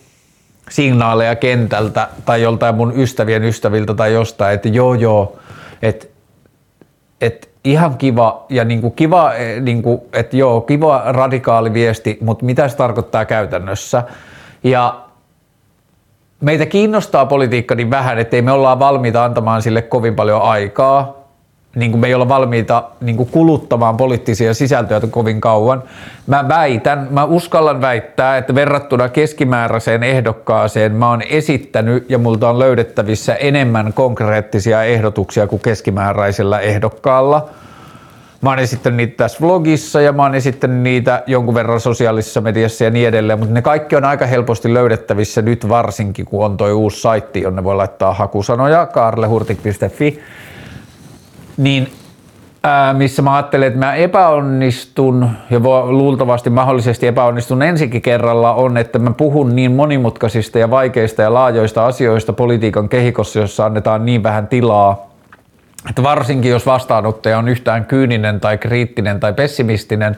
signaaleja kentältä tai joltain mun ystävien ystäviltä tai jostain, että joo joo, että, että ihan kiva ja niin kuin kiva, eh, niin kuin, että joo, kiva radikaali viesti, mutta mitä se tarkoittaa käytännössä? Ja meitä kiinnostaa politiikka niin vähän, että ei me olla valmiita antamaan sille kovin paljon aikaa niin kuin me ei olla valmiita niin kuin kuluttamaan poliittisia sisältöjä kovin kauan. Mä väitän, mä uskallan väittää, että verrattuna keskimääräiseen ehdokkaaseen mä oon esittänyt ja multa on löydettävissä enemmän konkreettisia ehdotuksia kuin keskimääräisellä ehdokkaalla. Mä oon esittänyt niitä tässä vlogissa ja mä oon esittänyt niitä jonkun verran sosiaalisessa mediassa ja niin edelleen, mutta ne kaikki on aika helposti löydettävissä nyt varsinkin, kun on toi uusi saitti, jonne voi laittaa hakusanoja karlehurtik.fi niin ää, missä mä ajattelen, että mä epäonnistun ja luultavasti mahdollisesti epäonnistun ensikin kerralla on, että mä puhun niin monimutkaisista ja vaikeista ja laajoista asioista politiikan kehikossa, jossa annetaan niin vähän tilaa, että varsinkin jos vastaanottaja on yhtään kyyninen tai kriittinen tai pessimistinen,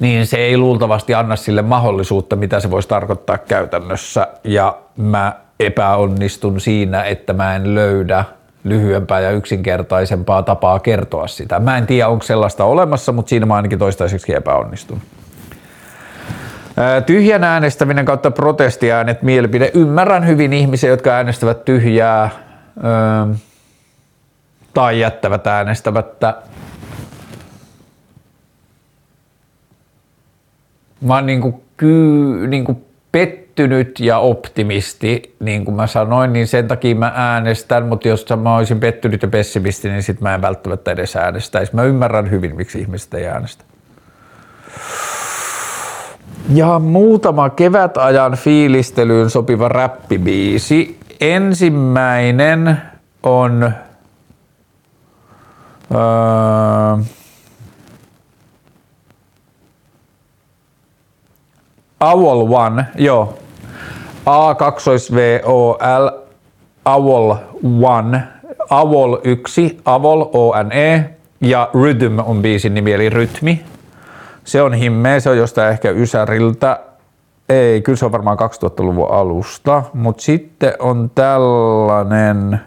niin se ei luultavasti anna sille mahdollisuutta, mitä se voisi tarkoittaa käytännössä. Ja mä epäonnistun siinä, että mä en löydä lyhyempää ja yksinkertaisempaa tapaa kertoa sitä. Mä en tiedä, onko sellaista olemassa, mutta siinä mä ainakin toistaiseksi epäonnistun. Tyhjän äänestäminen kautta protestiäänet, mielipide. Ymmärrän hyvin ihmisiä, jotka äänestävät tyhjää tai jättävät äänestämättä. Mä oon niinku, ky, niinku pettynyt ja optimisti, niin kuin mä sanoin, niin sen takia mä äänestän, mutta jos mä olisin pettynyt ja pessimisti, niin sit mä en välttämättä edes äänestäisi. Mä ymmärrän hyvin, miksi ihmiset ei äänestä. Ja muutama kevätajan fiilistelyyn sopiva räppibiisi. Ensimmäinen on... Öö, AWOL One, joo. A 2 V O L AWOL One, AWOL 1, AWOL O N E ja Rhythm on biisin nimi eli rytmi. Se on himmeä, se on jostain ehkä Ysäriltä. Ei, kyllä se on varmaan 2000-luvun alusta, mutta sitten on tällainen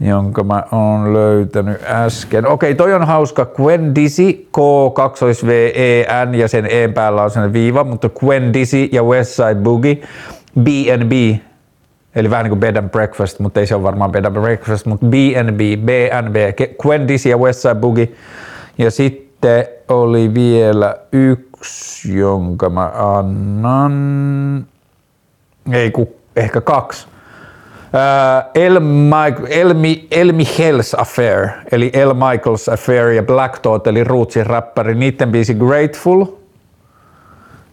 jonka mä oon löytänyt äsken. Okei, toi on hauska. Dizzy, K 2 V E N ja sen E päällä on sen viiva, mutta Dizzy ja Westside Boogie, B&B, eli vähän niin kuin bed and breakfast, mutta ei se ole varmaan bed and breakfast, mutta B&B, B&B, Dizzy ja Westside Boogie Ja sitten oli vielä yksi, jonka mä annan, ei ku, ehkä kaksi. El, Elmi, Elmi Affair, eli El Michaels Affair ja Black Thought, eli Rootsin räppäri, niiden biisi Grateful.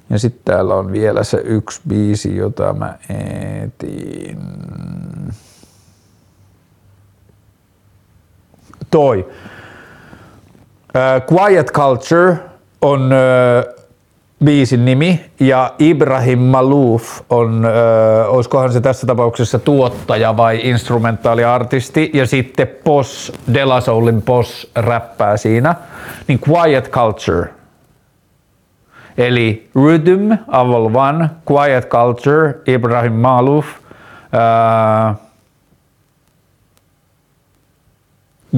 Ja sitten täällä on vielä se yksi biisi, jota mä etin. Toi. Uh, Quiet Culture on uh, biisin nimi ja Ibrahim Malouf on, äh, olisikohan se tässä tapauksessa tuottaja vai instrumentaaliartisti ja sitten Pos, Dela Soulin Pos räppää siinä, niin Quiet Culture. Eli Rhythm, Aval One, Quiet Culture, Ibrahim Malouf, äh,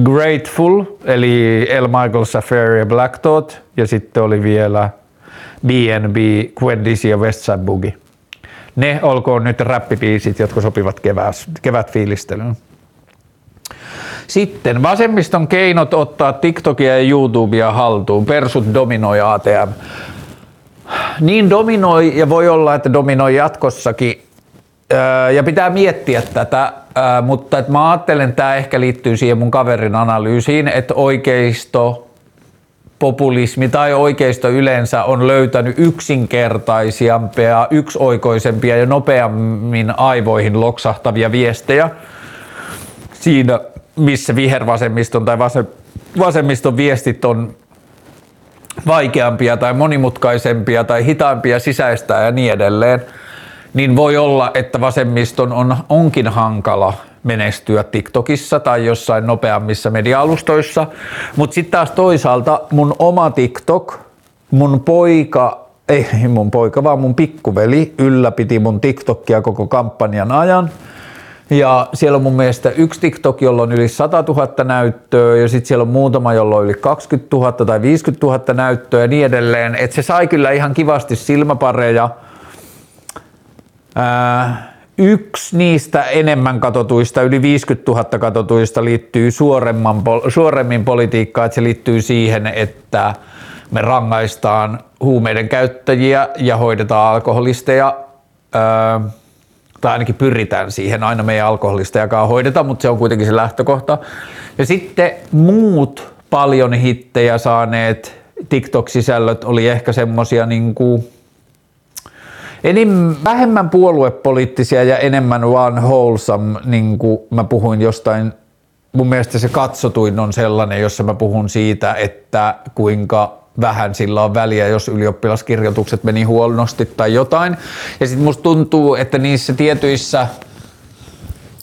Grateful, eli El Michael Safari ja Black Thought, ja sitten oli vielä BNB, Quendis ja Westside Boogie. Ne olkoon nyt räppipiisit, jotka sopivat kevät, kevätfiilistelyyn. Sitten vasemmiston keinot ottaa TikTokia ja YouTubea haltuun. Persut dominoi ATM. Niin dominoi ja voi olla, että dominoi jatkossakin. Ja pitää miettiä tätä, mutta että mä ajattelen, että tämä ehkä liittyy siihen mun kaverin analyysiin, että oikeisto populismi tai oikeisto yleensä on löytänyt yksinkertaisiampia, yksioikoisempia ja nopeammin aivoihin loksahtavia viestejä. Siinä, missä vihervasemmiston tai vasemmiston viestit on vaikeampia tai monimutkaisempia tai hitaampia sisäistää ja niin edelleen, niin voi olla, että vasemmiston on, onkin hankala menestyä TikTokissa tai jossain nopeammissa media-alustoissa. Mutta sitten taas toisaalta mun oma TikTok, mun poika, ei mun poika, vaan mun pikkuveli ylläpiti mun TikTokia koko kampanjan ajan. Ja siellä on mun mielestä yksi TikTok, jolla on yli 100 000 näyttöä ja sitten siellä on muutama, jolla on yli 20 000 tai 50 000 näyttöä ja niin edelleen. Että se sai kyllä ihan kivasti silmäpareja. Ää, Yksi niistä enemmän katotuista, yli 50 000 katotuista liittyy suoremmin politiikkaan, että se liittyy siihen, että me rangaistaan huumeiden käyttäjiä ja hoidetaan alkoholisteja, öö, tai ainakin pyritään siihen, aina meidän alkoholistejakaan hoideta, mutta se on kuitenkin se lähtökohta. Ja sitten muut paljon hittejä saaneet TikTok-sisällöt oli ehkä semmosia niin kuin Enim, vähemmän puoluepoliittisia ja enemmän vaan wholesome, niin kuin mä puhuin jostain, mun mielestä se katsotuin on sellainen, jossa mä puhun siitä, että kuinka vähän sillä on väliä, jos ylioppilaskirjoitukset meni huonosti tai jotain. Ja sitten musta tuntuu, että niissä tietyissä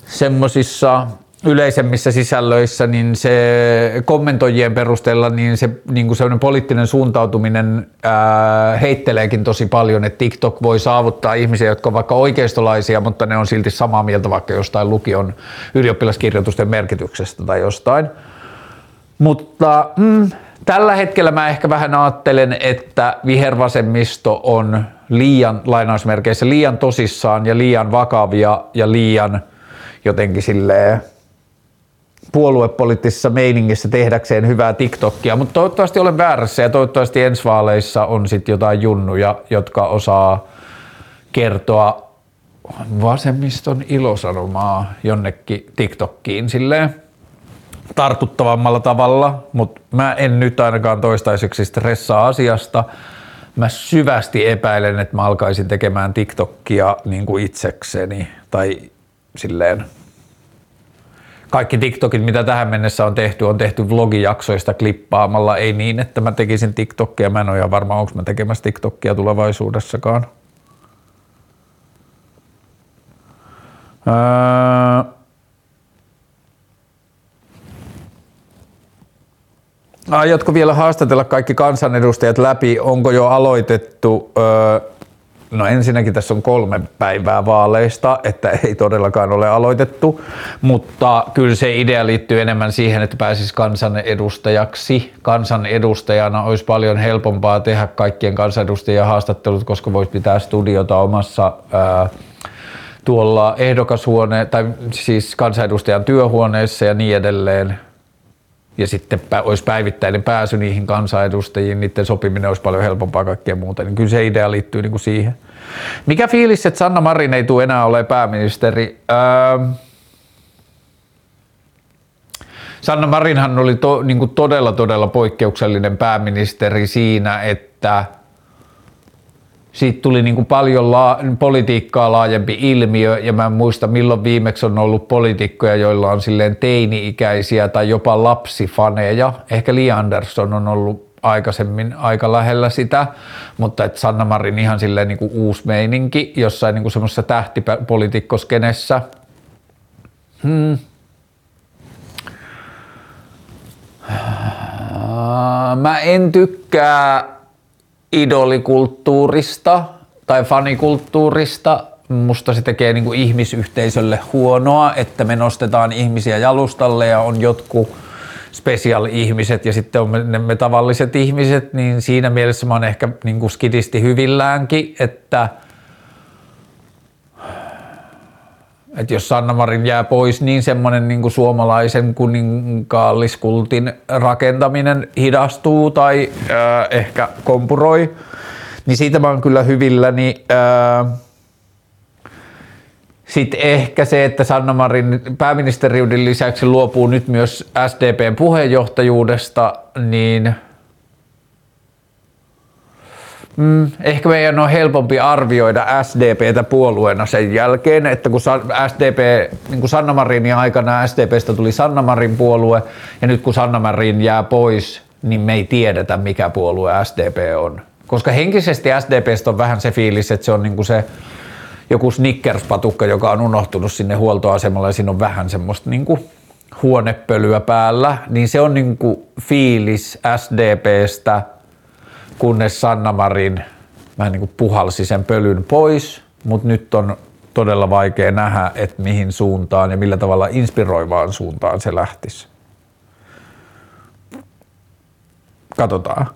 semmosissa yleisemmissä sisällöissä, niin se kommentoijien perusteella niin se niin kuin poliittinen suuntautuminen ää, heitteleekin tosi paljon, että TikTok voi saavuttaa ihmisiä, jotka on vaikka oikeistolaisia, mutta ne on silti samaa mieltä vaikka jostain lukion ylioppilaskirjoitusten merkityksestä tai jostain. Mutta mm, tällä hetkellä mä ehkä vähän ajattelen, että vihervasemmisto on liian lainausmerkeissä liian tosissaan ja liian vakavia ja liian jotenkin silleen puoluepoliittisessa meiningissä tehdäkseen hyvää TikTokia, mutta toivottavasti olen väärässä ja toivottavasti ensi vaaleissa on sitten jotain junnuja, jotka osaa kertoa vasemmiston ilosanomaa jonnekin TikTokkiin silleen tartuttavammalla tavalla, mutta mä en nyt ainakaan toistaiseksi stressaa asiasta. Mä syvästi epäilen, että mä alkaisin tekemään TikTokia niin kuin itsekseni tai silleen kaikki TikTokit, mitä tähän mennessä on tehty, on tehty vlogijaksoista klippaamalla, ei niin, että mä tekisin TikTokia. Mä en ole ihan varma, onko mä tekemässä TikTokia tulevaisuudessakaan. Öö... Aiotko vielä haastatella kaikki kansanedustajat läpi? Onko jo aloitettu öö, No ensinnäkin tässä on kolme päivää vaaleista, että ei todellakaan ole aloitettu, mutta kyllä se idea liittyy enemmän siihen, että pääsisi kansanedustajaksi. Kansanedustajana olisi paljon helpompaa tehdä kaikkien kansanedustajien haastattelut, koska voisi pitää studiota omassa ää, tuolla ehdokashuone tai siis kansanedustajan työhuoneessa ja niin edelleen. Ja sitten olisi päivittäinen pääsy niihin kansanedustajiin, niiden sopiminen olisi paljon helpompaa kaikkea muuta, niin kyllä se idea liittyy niin kuin siihen. Mikä fiilis, että Sanna Marin ei tule enää ole pääministeri? Öö, Sanna Marinhan oli to, niin kuin todella todella poikkeuksellinen pääministeri siinä, että siitä tuli niin kuin paljon la- politiikkaa laajempi ilmiö ja mä en muista milloin viimeksi on ollut poliitikkoja, joilla on silleen teini-ikäisiä tai jopa lapsifaneja. Ehkä Li Andersson on ollut aikaisemmin aika lähellä sitä, mutta että Sanna Marin ihan silleen niin kuin uusi meininki jossain niin kuin semmoisessa tähtipolitiikkoskenessä. Hmm. Mä en tykkää idolikulttuurista tai fanikulttuurista. Musta se tekee niin kuin ihmisyhteisölle huonoa, että me nostetaan ihmisiä jalustalle ja on jotkut special-ihmiset ja sitten on me, me tavalliset ihmiset, niin siinä mielessä mä oon ehkä niin kuin skidisti hyvilläänkin, että – että jos Sanna Marin jää pois, niin semmoinen niin suomalaisen kuninkaalliskultin rakentaminen hidastuu tai äh, ehkä kompuroi, niin siitä mä oon kyllä hyvilläni. Äh, sitten ehkä se, että Sanna Marin pääministeriuden lisäksi luopuu nyt myös SDPn puheenjohtajuudesta, niin – Mm, ehkä meidän on helpompi arvioida SDPtä puolueena sen jälkeen, että kun SDP, niin kuin Sanna Marinin aikana SDPstä tuli Sanna Marin puolue, ja nyt kun Sanna Marin jää pois, niin me ei tiedetä mikä puolue SDP on. Koska henkisesti SDPstä on vähän se fiilis, että se on niin kuin se joku Snickers-patukka, joka on unohtunut sinne huoltoasemalle ja siinä on vähän semmoista niin kuin huonepölyä päällä, niin se on niin kuin fiilis SDPstä – kunnes Sanna Marin vähän niin kuin puhalsi sen pölyn pois, mutta nyt on todella vaikea nähdä, että mihin suuntaan ja millä tavalla inspiroivaan suuntaan se lähtisi. Katsotaan.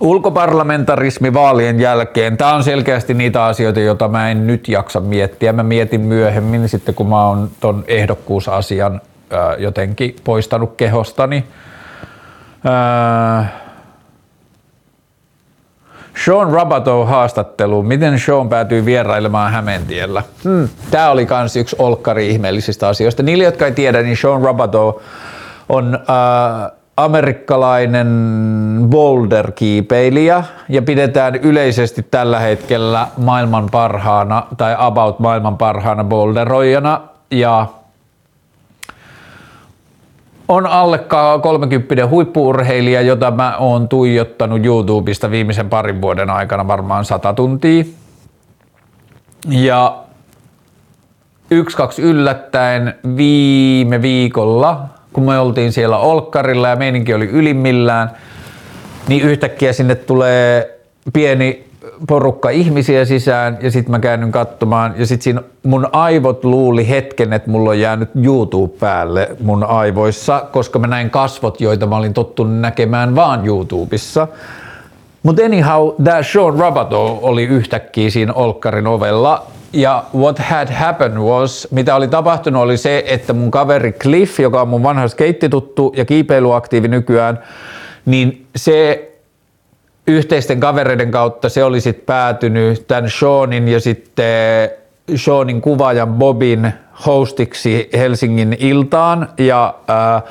Ulkoparlamentarismi vaalien jälkeen. Tämä on selkeästi niitä asioita, joita mä en nyt jaksa miettiä. Mä mietin myöhemmin sitten, kun mä oon ton ehdokkuusasian jotenkin poistanut kehostani. Sean Rabato haastattelu. Miten Sean päätyy vierailemaan Hämeentiellä? Hmm. Tämä oli myös yksi olkkari ihmeellisistä asioista. Niille, jotka ei tiedä, niin Sean Rabato on äh, amerikkalainen boulder-kiipeilijä ja pidetään yleisesti tällä hetkellä maailman parhaana tai about maailman parhaana boulderoijana ja on alle 30 huippuurheilija, jota mä oon tuijottanut YouTubesta viimeisen parin vuoden aikana varmaan 100 tuntia. Ja yksi kaksi yllättäen viime viikolla, kun me oltiin siellä Olkkarilla ja meininki oli ylimmillään, niin yhtäkkiä sinne tulee pieni porukka ihmisiä sisään ja sitten mä käännyn katsomaan ja sitten siinä mun aivot luuli hetken, että mulla on jäänyt YouTube päälle mun aivoissa, koska mä näin kasvot, joita mä olin tottunut näkemään vaan YouTubessa. Mutta anyhow, tämä Sean Rabato oli yhtäkkiä siinä Olkkarin ovella ja what had happened was, mitä oli tapahtunut oli se, että mun kaveri Cliff, joka on mun vanha skeittituttu ja kiipeilyaktiivi nykyään, niin se yhteisten kavereiden kautta se oli sitten päätynyt tämän Seanin ja sitten Seanin kuvaajan Bobin hostiksi Helsingin iltaan ja äh,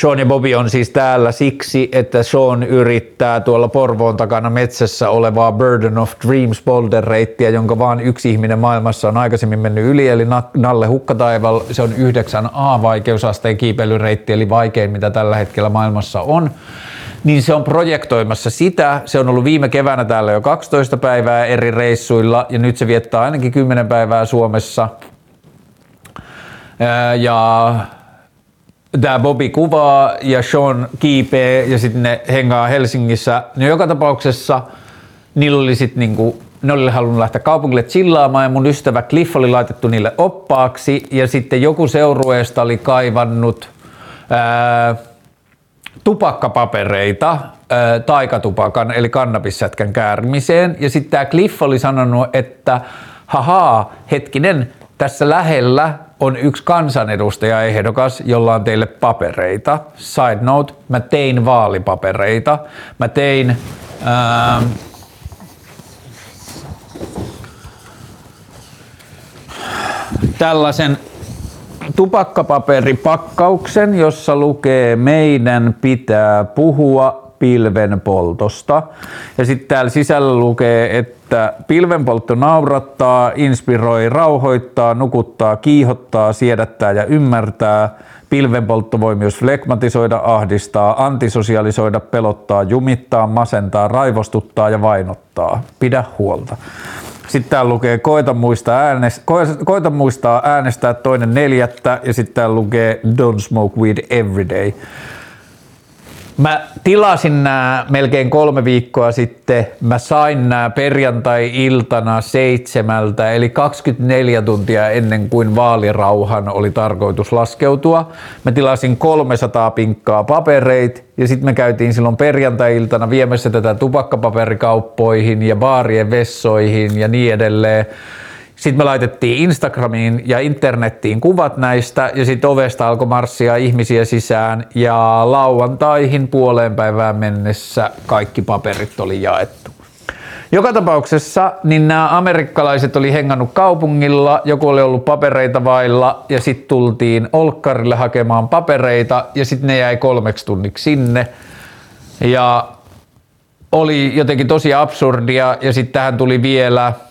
Sean ja Bobby on siis täällä siksi, että Sean yrittää tuolla Porvoon takana metsässä olevaa Burden of Dreams boulder-reittiä, jonka vaan yksi ihminen maailmassa on aikaisemmin mennyt yli, eli Nalle Hukkataival. Se on 9 A-vaikeusasteen kiipeilyreitti, eli vaikein mitä tällä hetkellä maailmassa on niin se on projektoimassa sitä. Se on ollut viime keväänä täällä jo 12 päivää eri reissuilla ja nyt se viettää ainakin 10 päivää Suomessa. Ja tämä Bobby kuvaa ja Sean kiipee ja sitten ne hengaa Helsingissä. No joka tapauksessa niillä oli sitten niinku, ne oli halunnut lähteä kaupungille chillaamaan ja mun ystävä Cliff oli laitettu niille oppaaksi ja sitten joku seurueesta oli kaivannut ää, tupakkapapereita taikatupakan eli kannabissätkän käärmiseen. Ja sitten tämä Cliff oli sanonut, että hahaa, hetkinen, tässä lähellä on yksi kansanedustajaehdokas, jolla on teille papereita. Side note, mä tein vaalipapereita. Mä tein... Ää, tällaisen tupakkapaperipakkauksen, jossa lukee meidän pitää puhua pilvenpoltosta. Ja sitten täällä sisällä lukee, että pilvenpoltto naurattaa, inspiroi, rauhoittaa, nukuttaa, kiihottaa, siedättää ja ymmärtää. Pilvenpoltto voi myös flegmatisoida, ahdistaa, antisosialisoida, pelottaa, jumittaa, masentaa, raivostuttaa ja vainottaa. Pidä huolta. Sitten täällä lukee koita muistaa, äänest, koita muistaa äänestää toinen neljättä ja sitten täällä lukee don't smoke weed every day. Mä tilasin nämä melkein kolme viikkoa sitten. Mä sain nämä perjantai-iltana seitsemältä, eli 24 tuntia ennen kuin vaalirauhan oli tarkoitus laskeutua. Mä tilasin 300 pinkkaa papereit ja sitten me käytiin silloin perjantai-iltana viemässä tätä tupakkapaperikauppoihin ja baarien vessoihin ja niin edelleen. Sitten me laitettiin Instagramiin ja internettiin kuvat näistä ja sitten ovesta alkoi marssia ihmisiä sisään ja lauantaihin puoleen päivään mennessä kaikki paperit oli jaettu. Joka tapauksessa niin nämä amerikkalaiset oli hengannut kaupungilla, joku oli ollut papereita vailla ja sitten tultiin Olkkarille hakemaan papereita ja sitten ne jäi kolmeksi tunniksi sinne. Ja oli jotenkin tosi absurdia ja sitten tähän tuli vielä –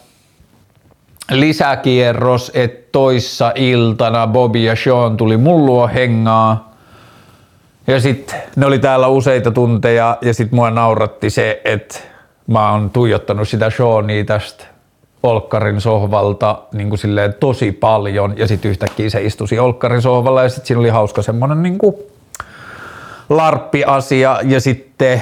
lisäkierros, että toissa iltana Bobby ja Sean tuli mullua hengaa. Ja sitten ne oli täällä useita tunteja ja sitten mua nauratti se, että mä oon tuijottanut sitä Seania tästä Olkkarin sohvalta niin kuin silleen tosi paljon ja sitten yhtäkkiä se istusi Olkkarin sohvalla ja sitten siinä oli hauska semmonen niin kuin larppi-asia ja sitten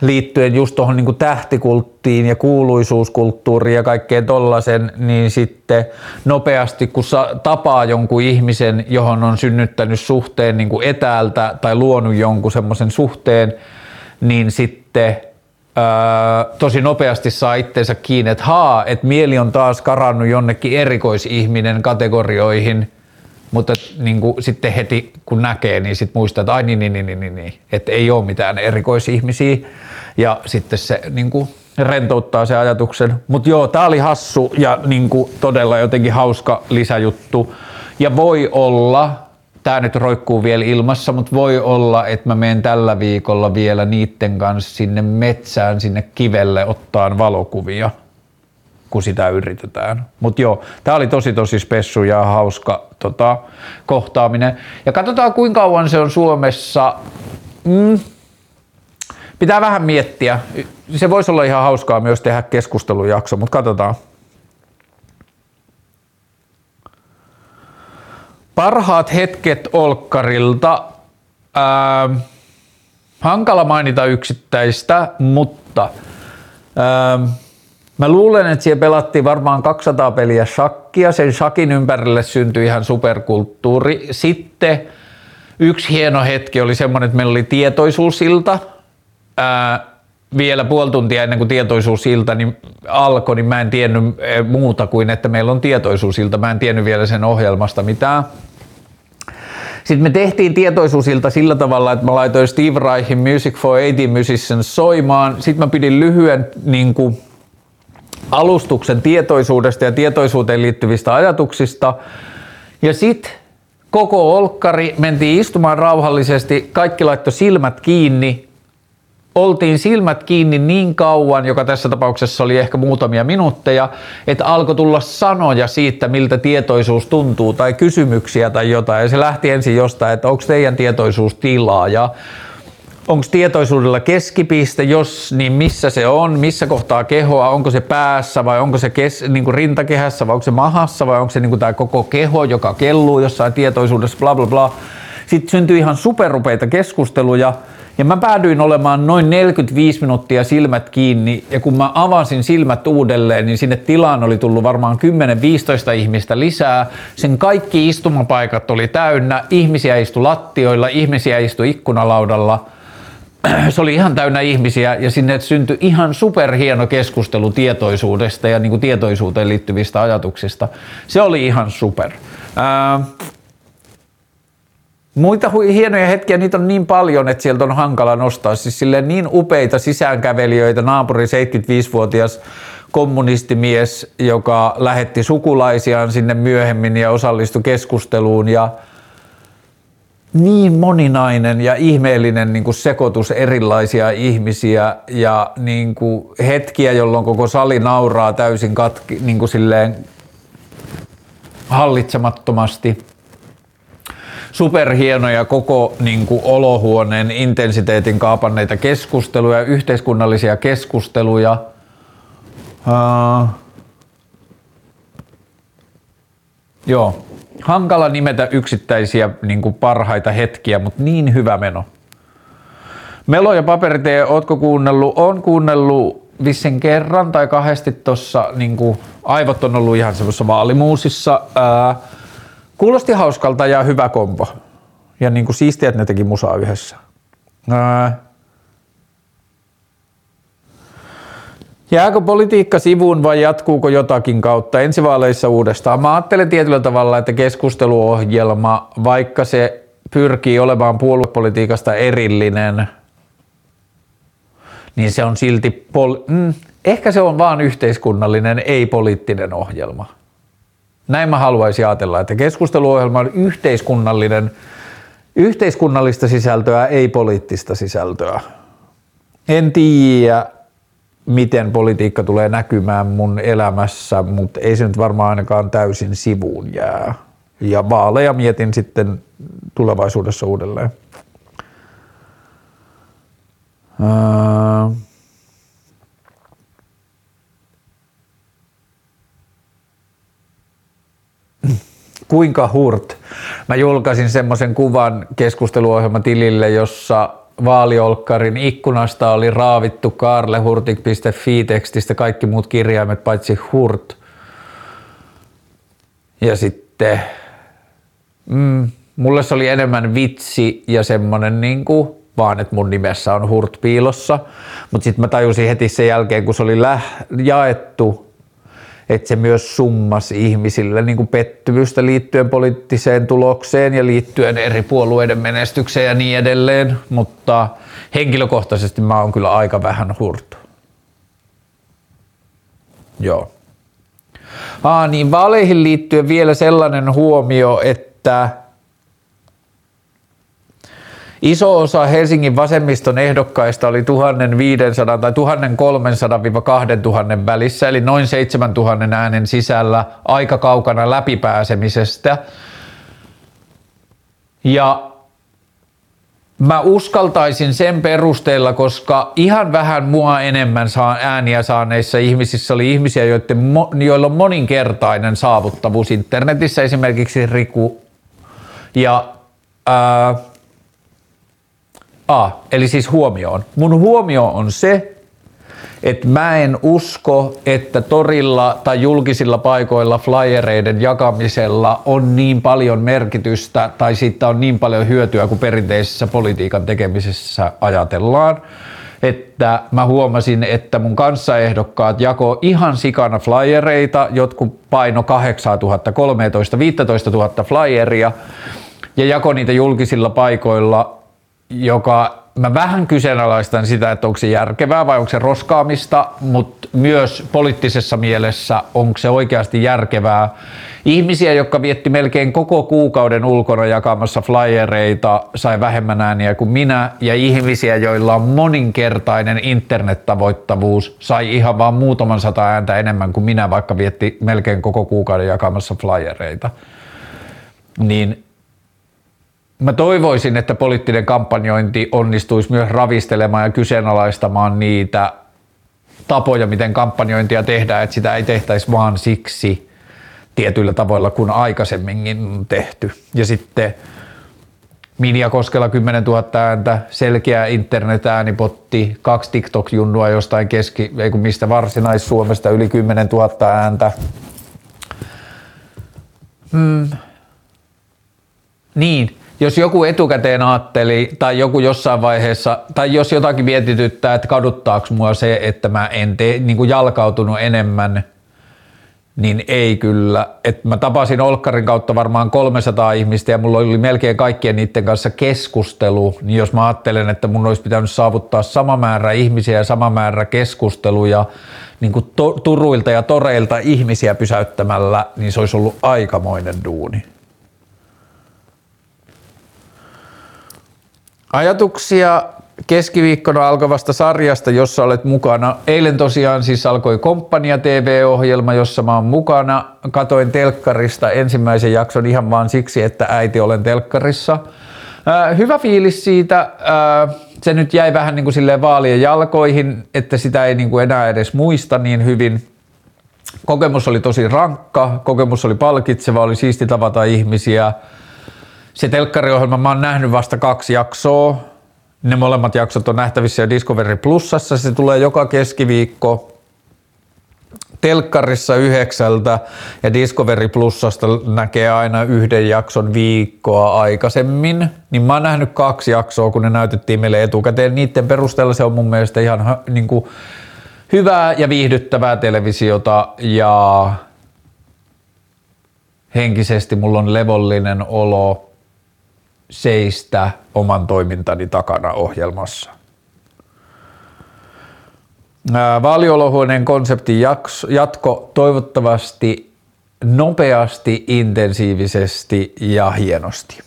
liittyen just tuohon niin tähtikulttiin ja kuuluisuuskulttuuriin ja kaikkeen tollasen, niin sitten nopeasti kun sa- tapaa jonkun ihmisen, johon on synnyttänyt suhteen niin kuin etäältä tai luonut jonkun semmoisen suhteen, niin sitten ää, tosi nopeasti saa itteensä kiinni, että haa, että mieli on taas karannut jonnekin erikoisihminen kategorioihin – mutta niin kuin, sitten heti kun näkee, niin sitten muistaa, että ai niin, niin, niin, niin, niin, että ei ole mitään erikoisihmisiä. Ja sitten se niin kuin, rentouttaa se ajatuksen. Mutta joo, tää oli hassu ja niin kuin, todella jotenkin hauska lisäjuttu. Ja voi olla, tämä nyt roikkuu vielä ilmassa, mutta voi olla, että mä menen tällä viikolla vielä niitten kanssa sinne metsään, sinne kivelle ottaan valokuvia kun sitä yritetään. Mutta joo, tämä oli tosi tosi spessu ja hauska tota, kohtaaminen. Ja katsotaan kuinka kauan se on Suomessa. Mm, pitää vähän miettiä. Se voisi olla ihan hauskaa myös tehdä keskustelujakso, mutta katsotaan. Parhaat hetket Olkkarilta. Ää, hankala mainita yksittäistä, mutta ää, Mä luulen, että siellä pelattiin varmaan 200 peliä shakkia. Sen shakin ympärille syntyi ihan superkulttuuri. Sitten yksi hieno hetki oli semmoinen, että meillä oli tietoisuusilta. Ää, vielä puoli tuntia ennen kuin tietoisuusilta niin alkoi, niin mä en tiennyt muuta kuin, että meillä on tietoisuusilta. Mä en tiennyt vielä sen ohjelmasta mitään. Sitten me tehtiin tietoisuusilta sillä tavalla, että mä laitoin Steve Reihin Music for 80 Musicians soimaan. Sitten mä pidin lyhyen niin kuin, alustuksen tietoisuudesta ja tietoisuuteen liittyvistä ajatuksista. Ja sitten koko olkkari mentiin istumaan rauhallisesti, kaikki laittoi silmät kiinni. Oltiin silmät kiinni niin kauan, joka tässä tapauksessa oli ehkä muutamia minuutteja, että alkoi tulla sanoja siitä, miltä tietoisuus tuntuu tai kysymyksiä tai jotain. Ja se lähti ensin jostain, että onko teidän tietoisuus tilaa ja onko tietoisuudella keskipiste, jos niin missä se on, missä kohtaa kehoa, onko se päässä vai onko se kes, niin kuin rintakehässä vai onko se mahassa vai onko se niin kuin tämä koko keho, joka kelluu jossain tietoisuudessa, bla bla bla. Sitten syntyi ihan superupeita keskusteluja ja mä päädyin olemaan noin 45 minuuttia silmät kiinni ja kun mä avasin silmät uudelleen, niin sinne tilaan oli tullut varmaan 10-15 ihmistä lisää. Sen kaikki istumapaikat oli täynnä, ihmisiä istui lattioilla, ihmisiä istui ikkunalaudalla – se oli ihan täynnä ihmisiä ja sinne syntyi ihan superhieno keskustelu tietoisuudesta ja niin kuin tietoisuuteen liittyvistä ajatuksista. Se oli ihan super. Ää, Muita hienoja hetkiä, niitä on niin paljon, että sieltä on hankala nostaa. Siis niin upeita sisäänkävelijöitä, naapuri 75-vuotias kommunistimies, joka lähetti sukulaisiaan sinne myöhemmin ja osallistui keskusteluun ja niin moninainen ja ihmeellinen niin kuin sekoitus erilaisia ihmisiä ja niin kuin hetkiä, jolloin koko sali nauraa täysin katki, niin kuin silleen hallitsemattomasti. Superhienoja koko niin kuin olohuoneen intensiteetin kaapanneita keskusteluja, yhteiskunnallisia keskusteluja. Uh, joo, hankala nimetä yksittäisiä niin kuin parhaita hetkiä, mutta niin hyvä meno. Melo ja paperitee, ootko kuunnellut? On kuunnellut vissen kerran tai kahdesti tuossa, niin aivot on ollut ihan semmoisessa vaalimuusissa. Ää, kuulosti hauskalta ja hyvä kombo. Ja niin kuin siistiä, että ne teki musaa yhdessä. Ää, Jääkö politiikka sivuun vai jatkuuko jotakin kautta ensivaaleissa uudestaan? Mä ajattelen tietyllä tavalla, että keskusteluohjelma, vaikka se pyrkii olemaan puoluepolitiikasta erillinen, niin se on silti, pol- mm, ehkä se on vaan yhteiskunnallinen, ei poliittinen ohjelma. Näin mä haluaisin ajatella, että keskusteluohjelma on yhteiskunnallinen, yhteiskunnallista sisältöä, ei poliittista sisältöä. En tiedä, miten politiikka tulee näkymään mun elämässä, mutta ei se nyt varmaan ainakaan täysin sivuun jää. Ja vaaleja mietin sitten tulevaisuudessa uudelleen. Kuinka hurt? Mä julkaisin semmoisen kuvan keskusteluohjelmatilille, jossa vaaliolkkarin ikkunasta oli raavittu karlehurtik.fi-tekstistä kaikki muut kirjaimet paitsi hurt. Ja sitten mm, mulle se oli enemmän vitsi ja semmonen niinku, vaan että mun nimessä on hurt piilossa. Mutta sitten mä tajusin heti sen jälkeen, kun se oli läh- jaettu, että se myös summasi ihmisille niin kuin pettymystä liittyen poliittiseen tulokseen ja liittyen eri puolueiden menestykseen ja niin edelleen, mutta henkilökohtaisesti mä oon kyllä aika vähän hurtu. Joo. Aa, niin vaaleihin liittyen vielä sellainen huomio, että Iso osa Helsingin vasemmiston ehdokkaista oli 1500 tai 1300-2000 välissä, eli noin 7000 äänen sisällä aika kaukana läpipääsemisestä. Ja mä uskaltaisin sen perusteella, koska ihan vähän mua enemmän saa ääniä saaneissa ihmisissä oli ihmisiä, joiden, joilla on moninkertainen saavuttavuus internetissä, esimerkiksi Riku ja ää, A, eli siis huomioon. Mun huomio on se, että mä en usko, että torilla tai julkisilla paikoilla flyereiden jakamisella on niin paljon merkitystä tai siitä on niin paljon hyötyä kuin perinteisessä politiikan tekemisessä ajatellaan. Että mä huomasin, että mun kanssaehdokkaat jako ihan sikana flyereita, jotkut paino 8000, 13, 15 000 flyeria ja jako niitä julkisilla paikoilla joka mä vähän kyseenalaistan sitä, että onko se järkevää vai onko se roskaamista, mutta myös poliittisessa mielessä onko se oikeasti järkevää. Ihmisiä, jotka vietti melkein koko kuukauden ulkona jakamassa flyereita, sai vähemmän ääniä kuin minä, ja ihmisiä, joilla on moninkertainen internettavoittavuus, sai ihan vaan muutaman sata ääntä enemmän kuin minä, vaikka vietti melkein koko kuukauden jakamassa flyereita. Niin Mä toivoisin, että poliittinen kampanjointi onnistuisi myös ravistelemaan ja kyseenalaistamaan niitä tapoja, miten kampanjointia tehdään, että sitä ei tehtäisi vaan siksi tietyillä tavoilla kuin aikaisemminkin on tehty. Ja sitten Minja Koskela 10 000 ääntä, selkeä internet-äänipotti, kaksi TikTok-junnua jostain keski, ei kun mistä varsinais-Suomesta yli 10 000 ääntä. Hmm. Niin, jos joku etukäteen ajatteli tai joku jossain vaiheessa, tai jos jotakin mietityttää, että kaduttaako mua se, että mä en tee, niin kuin jalkautunut enemmän, niin ei kyllä. Et mä tapasin Olkkarin kautta varmaan 300 ihmistä ja mulla oli melkein kaikkien niiden kanssa keskustelu, niin jos mä ajattelen, että mun olisi pitänyt saavuttaa sama määrä ihmisiä ja sama määrä keskusteluja niin kuin to, turuilta ja toreilta ihmisiä pysäyttämällä, niin se olisi ollut aikamoinen duuni. Ajatuksia keskiviikkona alkavasta sarjasta, jossa olet mukana. Eilen tosiaan siis alkoi Komppania TV-ohjelma, jossa mä oon mukana. Katoin telkkarista ensimmäisen jakson ihan vaan siksi, että äiti olen telkkarissa. Äh, hyvä fiilis siitä. Äh, se nyt jäi vähän niin kuin silleen vaalien jalkoihin, että sitä ei niin kuin enää edes muista niin hyvin. Kokemus oli tosi rankka, kokemus oli palkitseva, oli siisti tavata ihmisiä – se telkkariohjelma mä oon nähnyt vasta kaksi jaksoa. Ne molemmat jaksot on nähtävissä jo Discovery Plusassa. Se tulee joka keskiviikko telkkarissa yhdeksältä ja Discovery Plusasta näkee aina yhden jakson viikkoa aikaisemmin, niin mä oon nähnyt kaksi jaksoa, kun ne näytettiin meille etukäteen. Niiden perusteella se on mun mielestä ihan niin kuin, hyvää ja viihdyttävää televisiota ja henkisesti mulla on levollinen olo seistä oman toimintani takana ohjelmassa. Vaaliolohuoneen konseptin jatko toivottavasti nopeasti, intensiivisesti ja hienosti.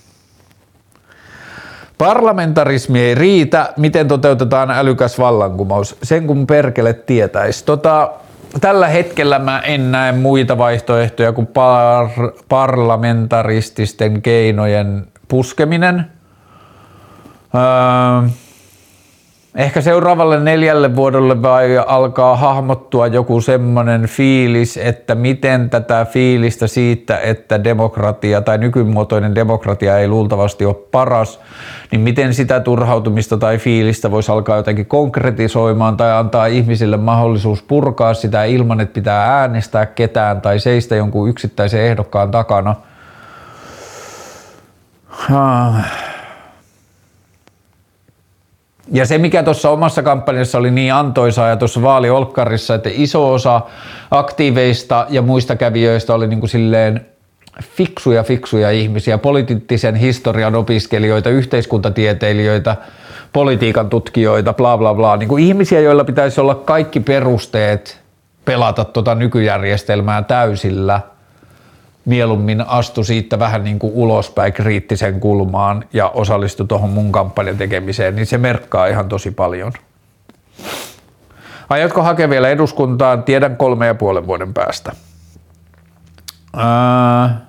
Parlamentarismi ei riitä, miten toteutetaan älykäs vallankumous, sen kun perkele tietäisi. Tota, tällä hetkellä mä en näe muita vaihtoehtoja kuin par- parlamentarististen keinojen puskeminen. Öö, ehkä seuraavalle neljälle vuodelle vai alkaa hahmottua joku semmoinen fiilis, että miten tätä fiilistä siitä, että demokratia tai nykymuotoinen demokratia ei luultavasti ole paras, niin miten sitä turhautumista tai fiilistä voisi alkaa jotenkin konkretisoimaan tai antaa ihmisille mahdollisuus purkaa sitä ilman, että pitää äänestää ketään tai seistä jonkun yksittäisen ehdokkaan takana – ja se, mikä tuossa omassa kampanjassa oli niin antoisaa ja tuossa vaaliolkkarissa, että iso osa aktiiveista ja muista kävijöistä oli niin kuin silleen fiksuja, fiksuja ihmisiä, poliittisen historian opiskelijoita, yhteiskuntatieteilijöitä, politiikan tutkijoita, bla bla bla, niin kuin ihmisiä, joilla pitäisi olla kaikki perusteet pelata tuota nykyjärjestelmää täysillä – mieluummin astu siitä vähän niin kuin ulospäin kriittisen kulmaan ja osallistui tuohon mun kampanjan tekemiseen, niin se merkkaa ihan tosi paljon. Aiotko hakea vielä eduskuntaan? Tiedän kolme ja puolen vuoden päästä. Ää,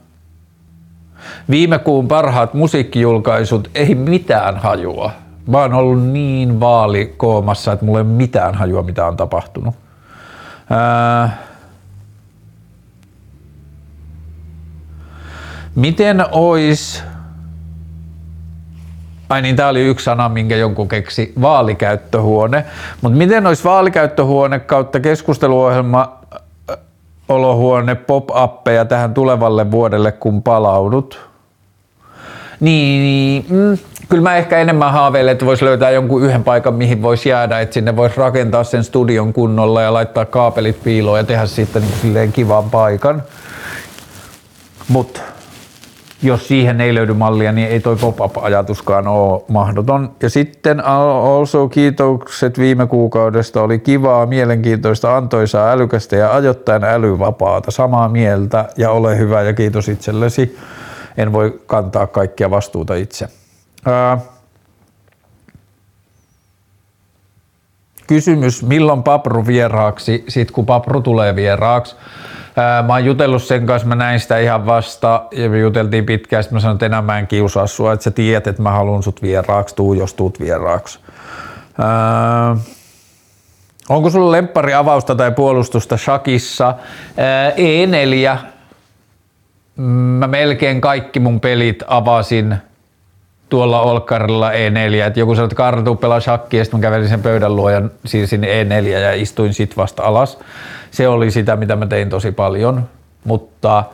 viime kuun parhaat musiikkijulkaisut, ei mitään hajua. Mä oon ollut niin vaalikoomassa, että mulla ei ole mitään hajua, mitä on tapahtunut. Ää, Miten ois Ai niin, tämä oli yksi sana, minkä jonkun keksi, vaalikäyttöhuone. Mutta miten olisi vaalikäyttöhuone kautta keskusteluohjelma olohuone pop-appeja tähän tulevalle vuodelle, kun palaudut? Niin, mm, kyllä mä ehkä enemmän haaveilen, että voisi löytää jonkun yhden paikan, mihin voisi jäädä, että sinne voisi rakentaa sen studion kunnolla ja laittaa kaapelit piiloon ja tehdä siitä niin kivan paikan. Mutta jos siihen ei löydy mallia, niin ei toi pop-up-ajatuskaan ole mahdoton. Ja sitten also kiitokset viime kuukaudesta. Oli kivaa, mielenkiintoista, antoisaa, älykästä ja ajoittain älyvapaata. Samaa mieltä ja ole hyvä ja kiitos itsellesi. En voi kantaa kaikkia vastuuta itse. Ää, kysymys, milloin Papru vieraaksi, sit kun Papru tulee vieraaksi? Mä oon jutellut sen kanssa, mä näin sitä ihan vasta ja me juteltiin pitkään, mä sanoin, että enää mä en kiusaa sua, että sä tiedät, että mä haluan sut vieraaksi, tuu jos tuut vieraaksi. Ää, onko sulla lemppari avausta tai puolustusta Shakissa? Ää, E4. Mä melkein kaikki mun pelit avasin tuolla Olkkarilla E4, että joku sanoi, että Kartu pelaa shakkia, ja sitten mä kävelin sen pöydän luo ja siirsin E4 ja istuin sit vasta alas. Se oli sitä, mitä mä tein tosi paljon, mutta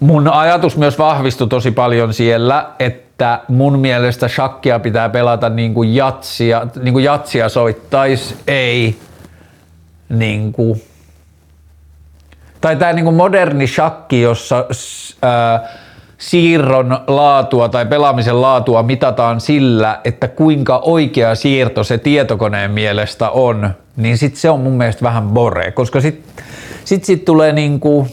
mun ajatus myös vahvistui tosi paljon siellä, että mun mielestä shakkia pitää pelata niin kuin jatsia, niin kuin jatsia soittais, ei niin kuin, tai tämä niin kuin moderni shakki, jossa ää, siirron laatua tai pelaamisen laatua mitataan sillä, että kuinka oikea siirto se tietokoneen mielestä on, niin sit se on mun mielestä vähän bore, koska sit, sit, sit tulee niinku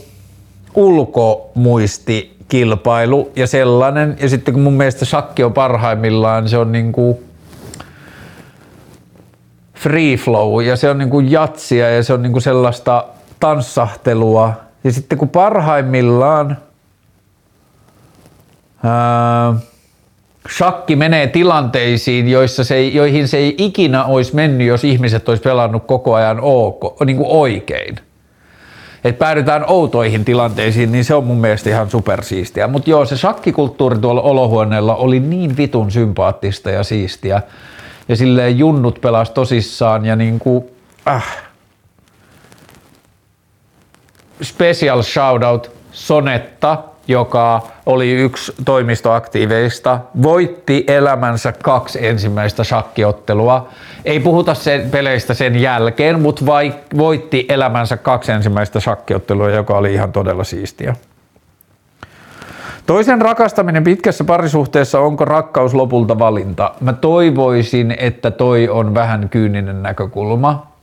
ulkomuistikilpailu ja sellainen, ja sitten kun mun mielestä shakki on parhaimmillaan, se on niinku free flow ja se on niinku jatsia ja se on niinku sellaista tanssahtelua. Ja sitten kun parhaimmillaan ää, shakki menee tilanteisiin, joissa se joihin se ei ikinä olisi mennyt, jos ihmiset olisi pelannut koko ajan ok, niin kuin oikein. Että päädytään outoihin tilanteisiin, niin se on mun mielestä ihan supersiistiä. Mutta joo, se shakkikulttuuri tuolla olohuoneella oli niin vitun sympaattista ja siistiä. Ja silleen junnut pelas tosissaan ja niinku, äh. Special shoutout Sonetta, joka oli yksi toimistoaktiiveista, voitti elämänsä kaksi ensimmäistä shakkiottelua. Ei puhuta sen peleistä sen jälkeen, mutta vai, voitti elämänsä kaksi ensimmäistä shakkiottelua, joka oli ihan todella siistiä. Toisen rakastaminen pitkässä parisuhteessa, onko rakkaus lopulta valinta? Mä toivoisin, että toi on vähän kyyninen näkökulma.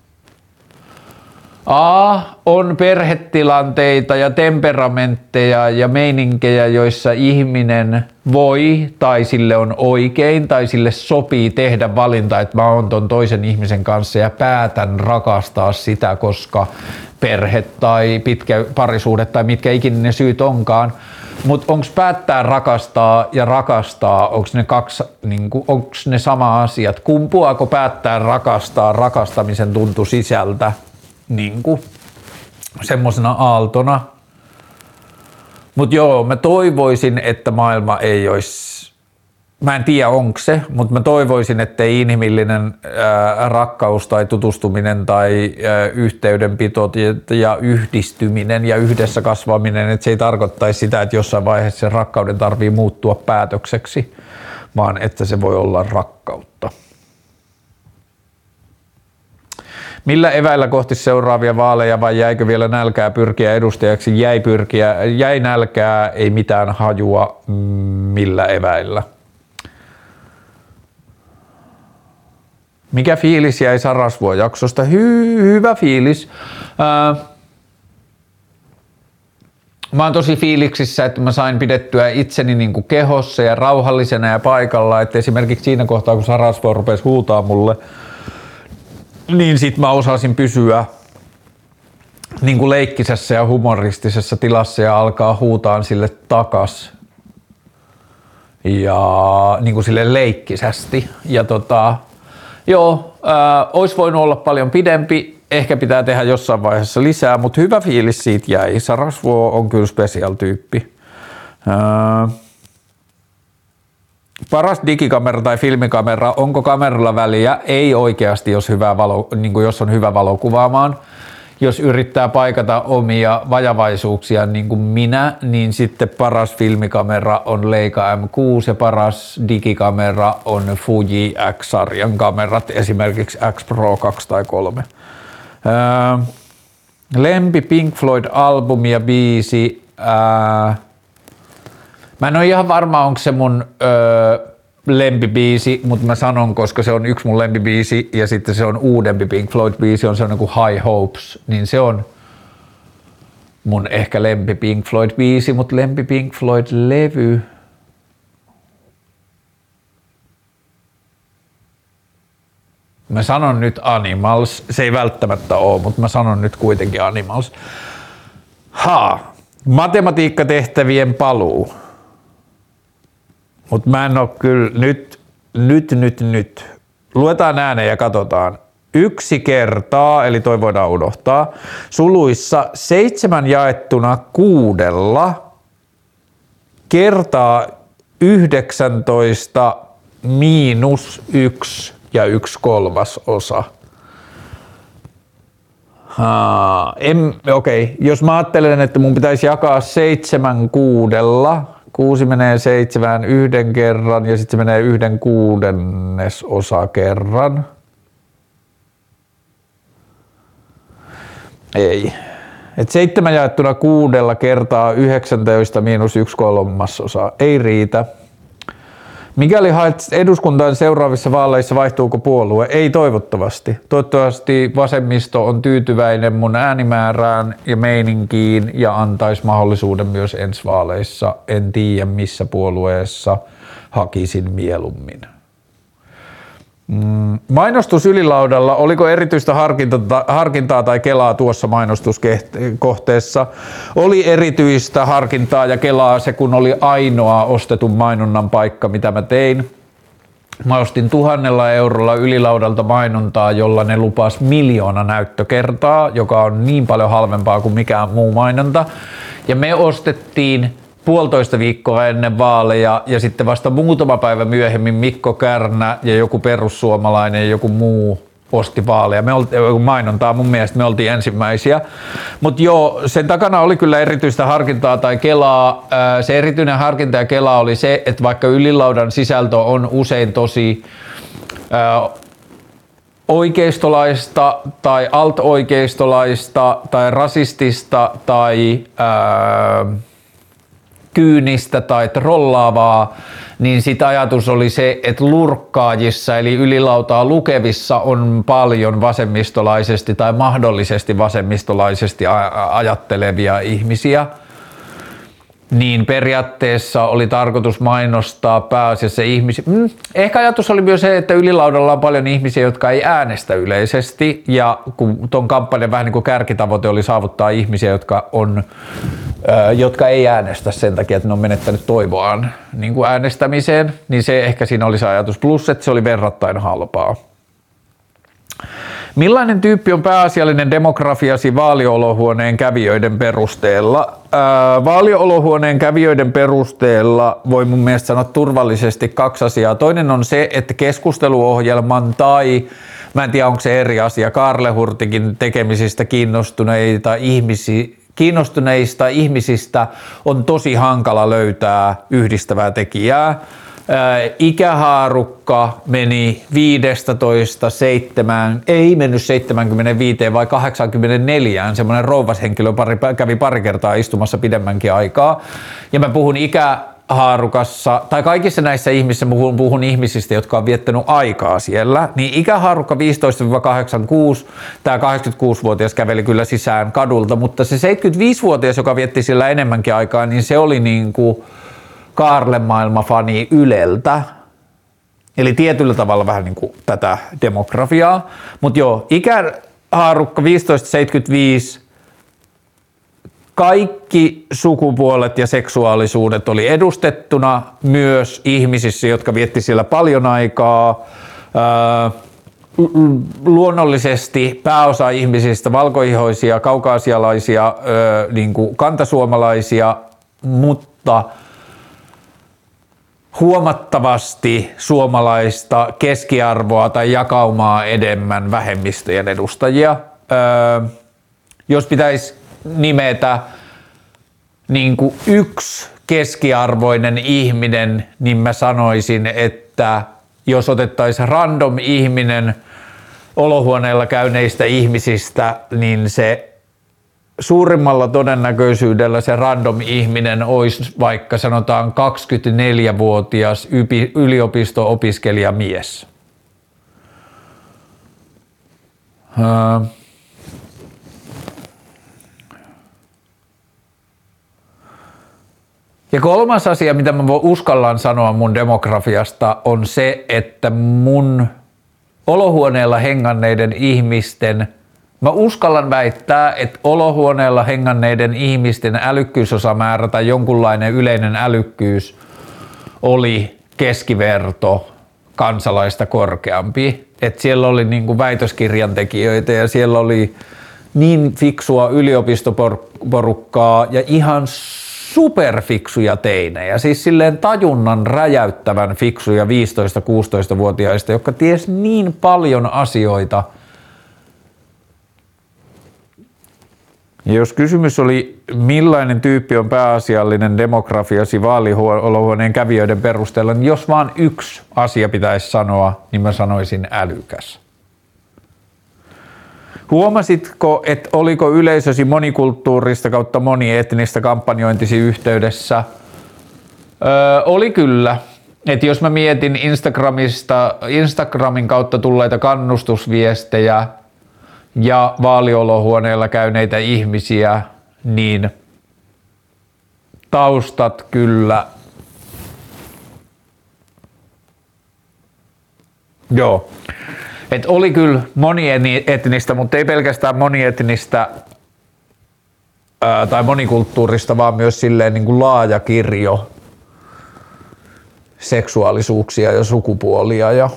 A, on perhetilanteita ja temperamentteja ja meininkejä, joissa ihminen voi tai sille on oikein tai sille sopii tehdä valinta, että mä oon ton toisen ihmisen kanssa ja päätän rakastaa sitä, koska perhe tai pitkä parisuhde tai mitkä ikinä ne syyt onkaan. Mutta onko päättää rakastaa ja rakastaa, onko ne, niin onks ne sama asiat? Kumpuako päättää rakastaa rakastamisen tuntu sisältä niin semmoisena aaltona? Mutta joo, mä toivoisin, että maailma ei olisi mä en tiedä onko se, mutta mä toivoisin, että ei inhimillinen ää, rakkaus tai tutustuminen tai ää, yhteydenpito ja, yhdistyminen ja yhdessä kasvaminen, että se ei tarkoittaisi sitä, että jossain vaiheessa se rakkauden tarvii muuttua päätökseksi, vaan että se voi olla rakkautta. Millä eväillä kohti seuraavia vaaleja vai jäikö vielä nälkää pyrkiä edustajaksi? Jäi pyrkiä, jäi nälkää, ei mitään hajua millä eväillä. Mikä fiilis jäi Sarasvuo-jaksosta? Hy- hyvä fiilis. Ää, mä oon tosi fiiliksissä, että mä sain pidettyä itseni niin kuin kehossa ja rauhallisena ja paikalla. Että esimerkiksi siinä kohtaa, kun Sarasvuo rupesi huutaa mulle, niin sit mä osasin pysyä niin kuin leikkisessä ja humoristisessa tilassa ja alkaa huutaan sille takas ja niin kuin sille leikkisästi. Ja tota, Joo, äh, olisi voinut olla paljon pidempi, ehkä pitää tehdä jossain vaiheessa lisää, mutta hyvä fiilis siitä jäi. Sarasvuo on kyllä special tyyppi. Äh, paras digikamera tai filmikamera, onko kameralla väliä? Ei oikeasti, jos, hyvä valo, niin kuin jos on hyvä valokuvaamaan jos yrittää paikata omia vajavaisuuksia niin kuin minä, niin sitten paras filmikamera on Leica M6 ja paras digikamera on Fuji X-sarjan kamerat, esimerkiksi X Pro 2 tai 3. Öö, lempi Pink Floyd-albumi ja biisi. Öö, mä en ole ihan varma, onko se mun öö, lempibiisi, mutta mä sanon, koska se on yksi mun lempibiisi ja sitten se on uudempi Pink Floyd-biisi, on sellainen kuin High Hopes, niin se on mun ehkä lempi Pink Floyd-biisi, mutta lempi Pink Floyd-levy, Mä sanon nyt Animals, se ei välttämättä ole, mutta mä sanon nyt kuitenkin Animals. Ha, matematiikkatehtävien paluu. Mutta mä en ole kyllä nyt, nyt, nyt, nyt. Luetaan ääneen ja katsotaan. Yksi kertaa, eli toi voidaan unohtaa, suluissa seitsemän jaettuna kuudella kertaa 19 miinus yksi ja yksi kolmas osa. Okei, okay. jos mä ajattelen, että mun pitäisi jakaa seitsemän kuudella, kuusi menee seitsemään yhden kerran ja sitten se menee yhden kuudennes osa kerran. Ei. Et seitsemän jaettuna kuudella kertaa 19 miinus yksi kolmasosa ei riitä. Mikäli haet eduskuntaan seuraavissa vaaleissa, vaihtuuko puolue? Ei toivottavasti. Toivottavasti vasemmisto on tyytyväinen mun äänimäärään ja meininkiin ja antaisi mahdollisuuden myös ensi vaaleissa. En tiedä missä puolueessa hakisin mieluummin. Mm, mainostus ylilaudalla, oliko erityistä harkinta, harkintaa tai kelaa tuossa mainostuskohteessa? Oli erityistä harkintaa ja kelaa se, kun oli ainoa ostetun mainonnan paikka, mitä mä tein. Mä ostin tuhannella eurolla ylilaudalta mainontaa, jolla ne lupas miljoona näyttökertaa, joka on niin paljon halvempaa kuin mikään muu mainonta. Ja me ostettiin puolitoista viikkoa ennen vaaleja ja sitten vasta muutama päivä myöhemmin Mikko Kärnä ja joku perussuomalainen ja joku muu osti vaaleja. Me oltiin, mainontaa mun mielestä me oltiin ensimmäisiä. Mutta joo, sen takana oli kyllä erityistä harkintaa tai kelaa. Se erityinen harkinta ja kela oli se, että vaikka ylilaudan sisältö on usein tosi oikeistolaista tai alt-oikeistolaista tai rasistista tai ää, kyynistä tai trollaavaa, niin sit ajatus oli se, että lurkkaajissa eli ylilautaa lukevissa on paljon vasemmistolaisesti tai mahdollisesti vasemmistolaisesti ajattelevia ihmisiä – niin periaatteessa oli tarkoitus mainostaa pääasiassa ihmisiä. Mm, ehkä ajatus oli myös se, että ylilaudalla on paljon ihmisiä, jotka ei äänestä yleisesti ja kun tuon kampanjan vähän niin kuin kärkitavoite oli saavuttaa ihmisiä, jotka, on, äh, jotka ei äänestä sen takia, että ne on menettänyt toivoaan niin kuin äänestämiseen, niin se ehkä siinä oli se ajatus. Plus, että se oli verrattain halpaa. Millainen tyyppi on pääasiallinen demografiasi vaaliolohuoneen kävijöiden perusteella? Ää, vaaliolohuoneen kävijöiden perusteella voi mun mielestä sanoa turvallisesti kaksi asiaa. Toinen on se, että keskusteluohjelman tai mä en tiedä onko se eri asia, Karle Hurtikin tekemisistä kiinnostuneita ihmisiä, kiinnostuneista ihmisistä on tosi hankala löytää yhdistävää tekijää ikähaarukka meni 15 7, ei mennyt 75 vai 84, semmoinen rouvashenkilö pari, kävi pari kertaa istumassa pidemmänkin aikaa. Ja mä puhun ikä, haarukassa, tai kaikissa näissä ihmisissä, puhun, puhun ihmisistä, jotka on viettänyt aikaa siellä, niin ikähaarukka 15-86, tämä 86-vuotias käveli kyllä sisään kadulta, mutta se 75-vuotias, joka vietti siellä enemmänkin aikaa, niin se oli niin kuin, Kaarle-maailmafani Yleltä, eli tavalla vähän niin kuin tätä demografiaa. Mutta joo, ikähaarukka 1575, kaikki sukupuolet ja seksuaalisuudet oli edustettuna myös ihmisissä, jotka vietti siellä paljon aikaa. luonnollisesti pääosa ihmisistä, valkoihoisia, kaukaasialaisia, niin kuin kantasuomalaisia, mutta – huomattavasti suomalaista keskiarvoa tai jakaumaa enemmän vähemmistöjen edustajia. Öö, jos pitäisi nimetä niin kuin yksi keskiarvoinen ihminen, niin mä sanoisin, että jos otettaisiin random ihminen olohuoneella käyneistä ihmisistä, niin se suurimmalla todennäköisyydellä se random ihminen olisi vaikka sanotaan 24-vuotias yliopisto-opiskelija mies. Ja kolmas asia, mitä mä uskallan sanoa mun demografiasta, on se, että mun olohuoneella henganneiden ihmisten – Mä uskallan väittää, että olohuoneella henganneiden ihmisten älykkyysosamäärä tai jonkunlainen yleinen älykkyys oli keskiverto kansalaista korkeampi. Et siellä oli niin kuin väitöskirjan tekijöitä ja siellä oli niin fiksua yliopistoporukkaa ja ihan superfiksuja teinejä, siis silleen tajunnan räjäyttävän fiksuja 15-16-vuotiaista, jotka ties niin paljon asioita – jos kysymys oli, millainen tyyppi on pääasiallinen demografiasi vaalihuoneen kävijöiden perusteella, niin jos vaan yksi asia pitäisi sanoa, niin mä sanoisin älykäs. Huomasitko, että oliko yleisösi monikulttuurista kautta monietnistä kampanjointisi yhteydessä? Öö, oli kyllä. Et jos mä mietin Instagramista, Instagramin kautta tulleita kannustusviestejä ja vaaliolohuoneella käyneitä ihmisiä, niin taustat kyllä Joo. Et oli kyllä monietnistä, mutta ei pelkästään monietnistä ää, tai monikulttuurista, vaan myös silleen niin kuin laaja kirjo seksuaalisuuksia ja sukupuolia. Ja,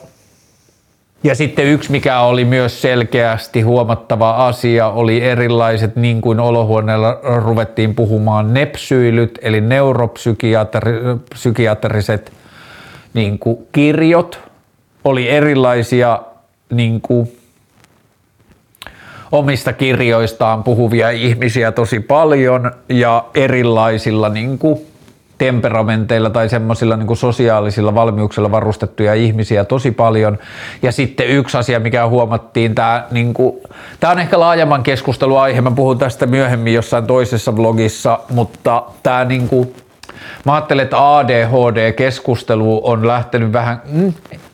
ja sitten yksi, mikä oli myös selkeästi huomattava asia, oli erilaiset, niin kuin olohuoneella ruvettiin puhumaan, nepsyilyt, eli neuropsykiatriset niin kuin kirjot, oli erilaisia niin kuin, omista kirjoistaan puhuvia ihmisiä tosi paljon ja erilaisilla niin kuin, temperamenteilla tai semmoisilla niin sosiaalisilla valmiuksilla varustettuja ihmisiä tosi paljon. Ja sitten yksi asia, mikä huomattiin, tämä, niin kuin, tämä on ehkä laajemman keskusteluaihe, mä puhun tästä myöhemmin jossain toisessa vlogissa, mutta tämä niin kuin, mä ajattelen, että ADHD-keskustelu on lähtenyt vähän, mm,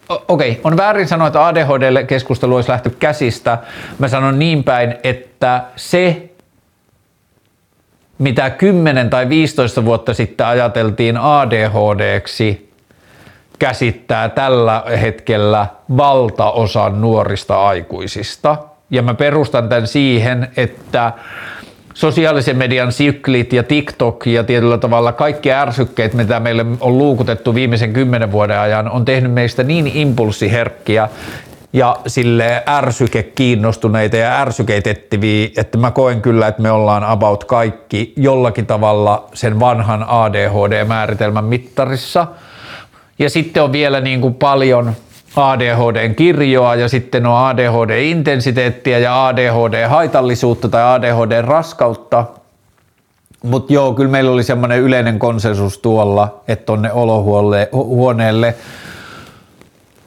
okei, okay, on väärin sanoa, että ADHD-keskustelu olisi lähty käsistä. Mä sanon niin päin, että se, mitä 10 tai 15 vuotta sitten ajateltiin ADHDksi, käsittää tällä hetkellä valtaosan nuorista aikuisista. Ja mä perustan tämän siihen, että sosiaalisen median syklit ja TikTok ja tietyllä tavalla kaikki ärsykkeet, mitä meille on luukutettu viimeisen kymmenen vuoden ajan, on tehnyt meistä niin impulssiherkkiä ja sille ärsyke kiinnostuneita ja ärsykeitettiviä, että mä koen kyllä, että me ollaan about kaikki jollakin tavalla sen vanhan ADHD-määritelmän mittarissa. Ja sitten on vielä niin kuin paljon ADHDn kirjoa ja sitten on ADHD-intensiteettiä ja ADHD-haitallisuutta tai ADHD-raskautta. Mutta joo, kyllä meillä oli semmoinen yleinen konsensus tuolla, että tonne olohuoneelle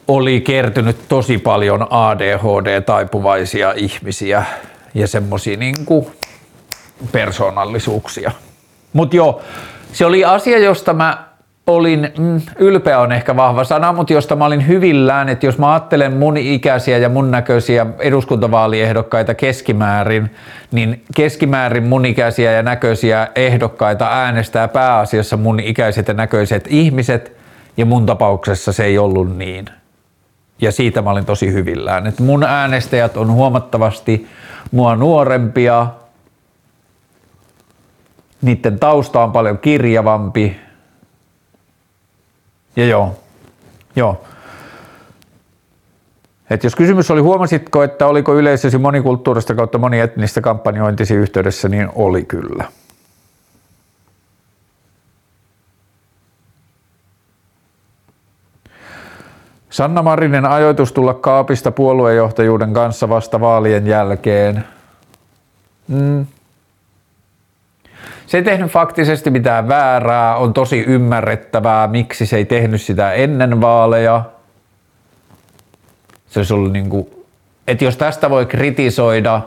oli kertynyt tosi paljon ADHD-taipuvaisia ihmisiä ja semmoisia niinku persoonallisuuksia. Mutta joo, se oli asia, josta mä olin, mm, ylpeä on ehkä vahva sana, mutta josta mä olin hyvillään, että jos mä ajattelen mun ikäisiä ja mun näköisiä eduskuntavaaliehdokkaita keskimäärin, niin keskimäärin mun ikäisiä ja näköisiä ehdokkaita äänestää pääasiassa mun ikäiset ja näköiset ihmiset, ja mun tapauksessa se ei ollut niin. Ja siitä mä olin tosi hyvillään, että mun äänestäjät on huomattavasti mua nuorempia, niiden tausta on paljon kirjavampi, ja joo, joo. Et jos kysymys oli, huomasitko, että oliko yleisösi monikulttuurista kautta monietnistä kampanjointisi yhteydessä, niin oli kyllä. Sanna Marinen ajoitus tulla kaapista puoluejohtajuuden kanssa vasta vaalien jälkeen. Mm, se ei tehnyt faktisesti mitään väärää, on tosi ymmärrettävää, miksi se ei tehnyt sitä ennen vaaleja. Se olisi ollut niin kuin, että jos tästä voi kritisoida,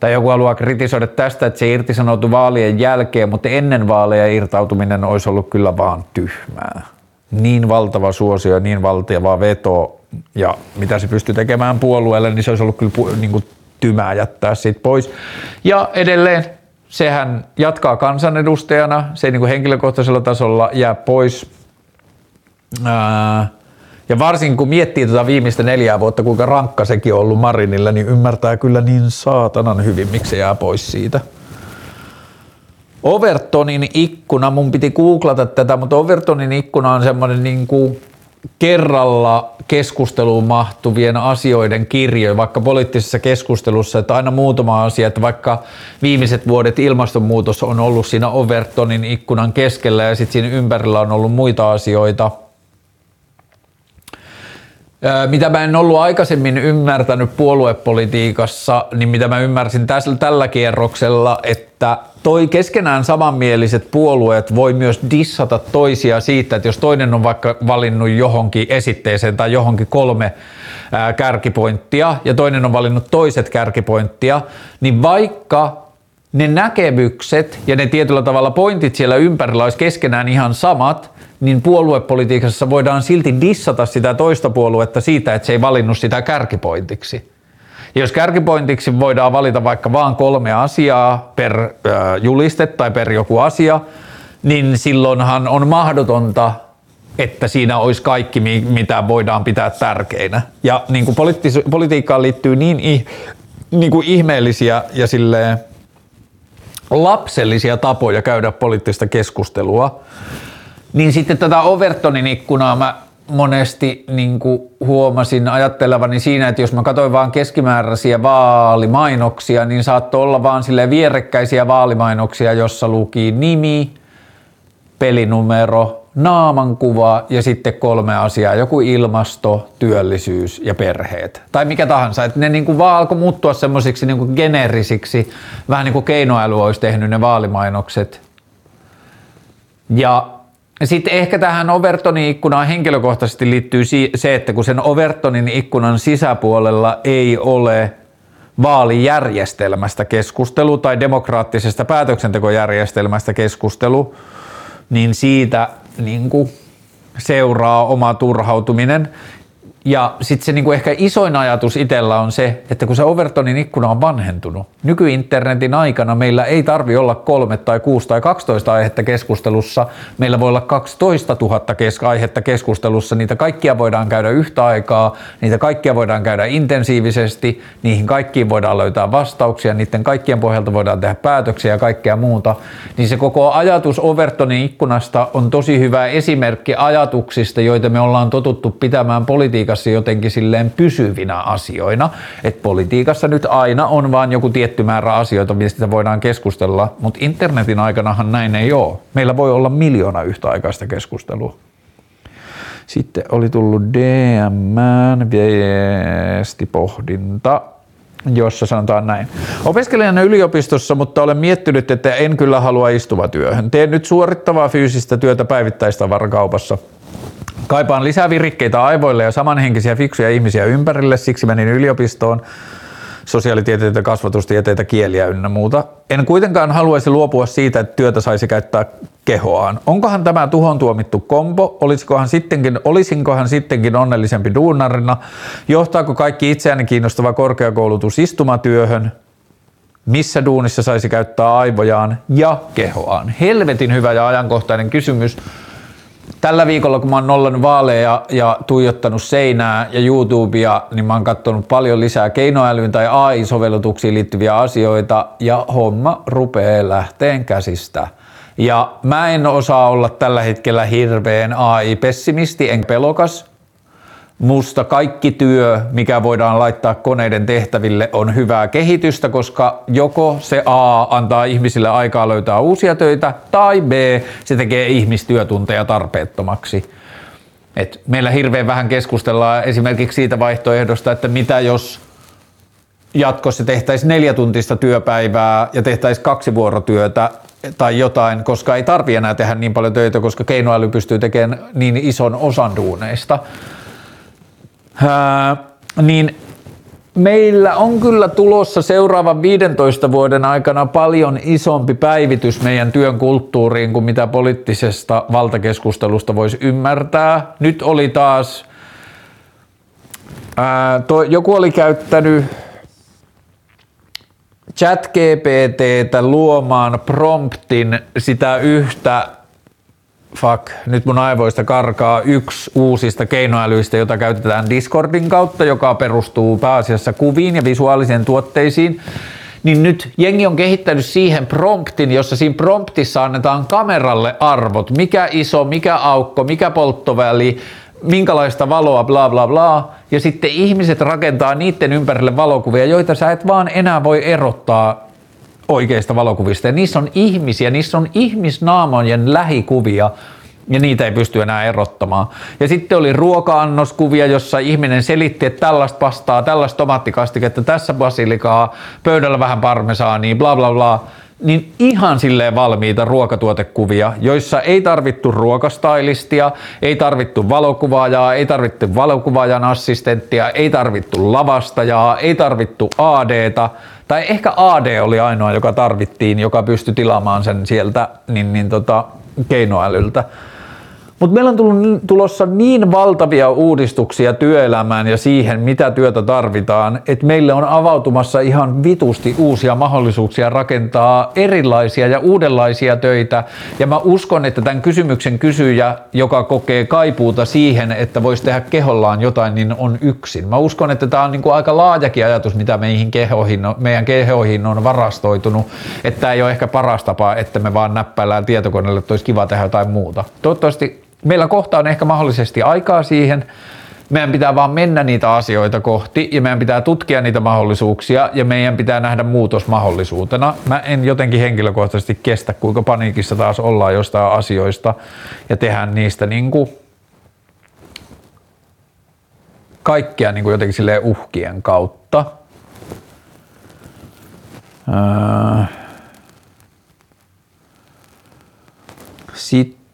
tai joku haluaa kritisoida tästä, että se irtisanoutui vaalien jälkeen, mutta ennen vaaleja irtautuminen olisi ollut kyllä vaan tyhmää. Niin valtava suosio, niin valtava veto, ja mitä se pystyy tekemään puolueelle, niin se olisi ollut kyllä niin kuin tymää jättää siitä pois. Ja edelleen sehän jatkaa kansanedustajana, se ei niin kuin henkilökohtaisella tasolla jää pois. Ää, ja varsinkin kun miettii tuota viimeistä neljää vuotta, kuinka rankka sekin on ollut Marinilla, niin ymmärtää kyllä niin saatanan hyvin, miksi se jää pois siitä. Overtonin ikkuna, mun piti googlata tätä, mutta Overtonin ikkuna on semmoinen niin kuin kerralla keskusteluun mahtuvien asioiden kirjo, vaikka poliittisessa keskustelussa, että aina muutama asia, että vaikka viimeiset vuodet ilmastonmuutos on ollut siinä Overtonin ikkunan keskellä ja sitten siinä ympärillä on ollut muita asioita, mitä mä en ollut aikaisemmin ymmärtänyt puoluepolitiikassa, niin mitä mä ymmärsin tässä, tällä kierroksella, että toi keskenään samanmieliset puolueet voi myös dissata toisia siitä, että jos toinen on vaikka valinnut johonkin esitteeseen tai johonkin kolme kärkipointtia ja toinen on valinnut toiset kärkipointtia, niin vaikka ne näkemykset ja ne tietyllä tavalla pointit siellä ympärillä olisi keskenään ihan samat, niin puoluepolitiikassa voidaan silti dissata sitä toista puoluetta siitä, että se ei valinnut sitä kärkipointiksi. Jos kärkipointiksi voidaan valita vaikka vain kolme asiaa per äh, juliste tai per joku asia, niin silloinhan on mahdotonta, että siinä olisi kaikki, mitä voidaan pitää tärkeinä. Ja niin kuin politi- politiikkaan liittyy niin, niin kuin ihmeellisiä ja silleen lapsellisia tapoja käydä poliittista keskustelua, niin sitten tätä Overtonin ikkunaa mä monesti niin huomasin ajattelevani siinä, että jos mä katsoin vaan keskimääräisiä vaalimainoksia, niin saattoi olla vaan sille vierekkäisiä vaalimainoksia, jossa luki nimi, pelinumero, naamankuva ja sitten kolme asiaa, joku ilmasto, työllisyys ja perheet. Tai mikä tahansa, että ne niin vaan alkoi muuttua semmoisiksi niin generisiksi, vähän niin kuin keinoäly olisi tehnyt ne vaalimainokset. Ja sitten ehkä tähän Overtonin ikkunaan henkilökohtaisesti liittyy se, että kun sen Overtonin ikkunan sisäpuolella ei ole vaalijärjestelmästä keskustelu tai demokraattisesta päätöksentekojärjestelmästä keskustelu, niin siitä niin kuin seuraa oma turhautuminen. Ja sitten se niinku ehkä isoin ajatus itsellä on se, että kun se Overtonin ikkuna on vanhentunut, nykyinternetin aikana meillä ei tarvi olla kolme tai kuusi tai 12 aihetta keskustelussa, meillä voi olla 12 000 kes- aihetta keskustelussa, niitä kaikkia voidaan käydä yhtä aikaa, niitä kaikkia voidaan käydä intensiivisesti, niihin kaikkiin voidaan löytää vastauksia, niiden kaikkien pohjalta voidaan tehdä päätöksiä ja kaikkea muuta, niin se koko ajatus Overtonin ikkunasta on tosi hyvä esimerkki ajatuksista, joita me ollaan totuttu pitämään politiikassa politiikassa jotenkin silleen pysyvinä asioina. Että politiikassa nyt aina on vain joku tietty määrä asioita, mistä voidaan keskustella, mutta internetin aikanahan näin ei ole. Meillä voi olla miljoona yhtäaikaista keskustelua. Sitten oli tullut DM viestipohdinta jossa sanotaan näin. Opiskelijana yliopistossa, mutta olen miettinyt, että en kyllä halua istuva työhön. Teen nyt suorittavaa fyysistä työtä päivittäistavarakaupassa. Kaipaan lisää virikkeitä aivoille ja samanhenkisiä fiksuja ihmisiä ympärille, siksi menin yliopistoon sosiaalitieteitä, kasvatustieteitä, kieliä ynnä muuta. En kuitenkaan haluaisi luopua siitä, että työtä saisi käyttää kehoaan. Onkohan tämä tuhon tuomittu kombo? Olisikohan sittenkin, olisinkohan sittenkin onnellisempi duunarina? Johtaako kaikki itseäni kiinnostava korkeakoulutus istumatyöhön? Missä duunissa saisi käyttää aivojaan ja kehoaan? Helvetin hyvä ja ajankohtainen kysymys tällä viikolla, kun mä oon nollannut vaaleja ja tuijottanut seinää ja YouTubea, niin mä oon katsonut paljon lisää keinoälyyn tai AI-sovellutuksiin liittyviä asioita ja homma rupeaa lähteen käsistä. Ja mä en osaa olla tällä hetkellä hirveän AI-pessimisti en pelokas, Musta kaikki työ, mikä voidaan laittaa koneiden tehtäville, on hyvää kehitystä, koska joko se A antaa ihmisille aikaa löytää uusia töitä, tai B se tekee ihmistyötunteja tarpeettomaksi. Et meillä hirveän vähän keskustellaan esimerkiksi siitä vaihtoehdosta, että mitä jos jatkossa tehtäisiin neljä tuntista työpäivää ja tehtäisiin kaksi vuorotyötä tai jotain, koska ei tarvi enää tehdä niin paljon töitä, koska keinoäly pystyy tekemään niin ison osan duuneista. Ää, niin meillä on kyllä tulossa seuraavan 15 vuoden aikana paljon isompi päivitys meidän työn kulttuuriin kuin mitä poliittisesta valtakeskustelusta voisi ymmärtää. Nyt oli taas, ää, to, joku oli käyttänyt chat GPTtä luomaan promptin sitä yhtä fuck, nyt mun aivoista karkaa yksi uusista keinoälyistä, jota käytetään Discordin kautta, joka perustuu pääasiassa kuviin ja visuaalisiin tuotteisiin. Niin nyt jengi on kehittänyt siihen promptin, jossa siinä promptissa annetaan kameralle arvot, mikä iso, mikä aukko, mikä polttoväli, minkälaista valoa, bla bla bla. Ja sitten ihmiset rakentaa niiden ympärille valokuvia, joita sä et vaan enää voi erottaa oikeista valokuvista. Ja niissä on ihmisiä, niissä on ihmisnaamojen lähikuvia, ja niitä ei pysty enää erottamaan. Ja sitten oli ruoka-annoskuvia, jossa ihminen selitti, että tällaista pastaa, tällaista tomaattikastiketta, tässä basilikaa, pöydällä vähän parmesaania, bla bla bla niin ihan silleen valmiita ruokatuotekuvia, joissa ei tarvittu ruokastailistia, ei tarvittu valokuvaajaa, ei tarvittu valokuvaajan assistenttia, ei tarvittu lavastajaa, ei tarvittu ADta, tai ehkä AD oli ainoa, joka tarvittiin, joka pystyi tilaamaan sen sieltä niin, niin tota, keinoälyltä. Mutta meillä on tullut, tulossa niin valtavia uudistuksia työelämään ja siihen, mitä työtä tarvitaan, että meille on avautumassa ihan vitusti uusia mahdollisuuksia rakentaa erilaisia ja uudenlaisia töitä. Ja mä uskon, että tämän kysymyksen kysyjä, joka kokee kaipuuta siihen, että voisi tehdä kehollaan jotain, niin on yksin. Mä uskon, että tämä on niin kuin aika laajakin ajatus, mitä meihin kehoihin, meidän kehoihin on varastoitunut. Että tämä ei ole ehkä paras tapa, että me vaan näppäillään tietokoneelle, että olisi kiva tehdä jotain muuta. Toivottavasti meillä kohta on ehkä mahdollisesti aikaa siihen. Meidän pitää vaan mennä niitä asioita kohti ja meidän pitää tutkia niitä mahdollisuuksia ja meidän pitää nähdä muutos mahdollisuutena. Mä en jotenkin henkilökohtaisesti kestä, kuinka paniikissa taas ollaan jostain asioista ja tehdään niistä niin kuin kaikkea niin kuin jotenkin silleen uhkien kautta. Sitten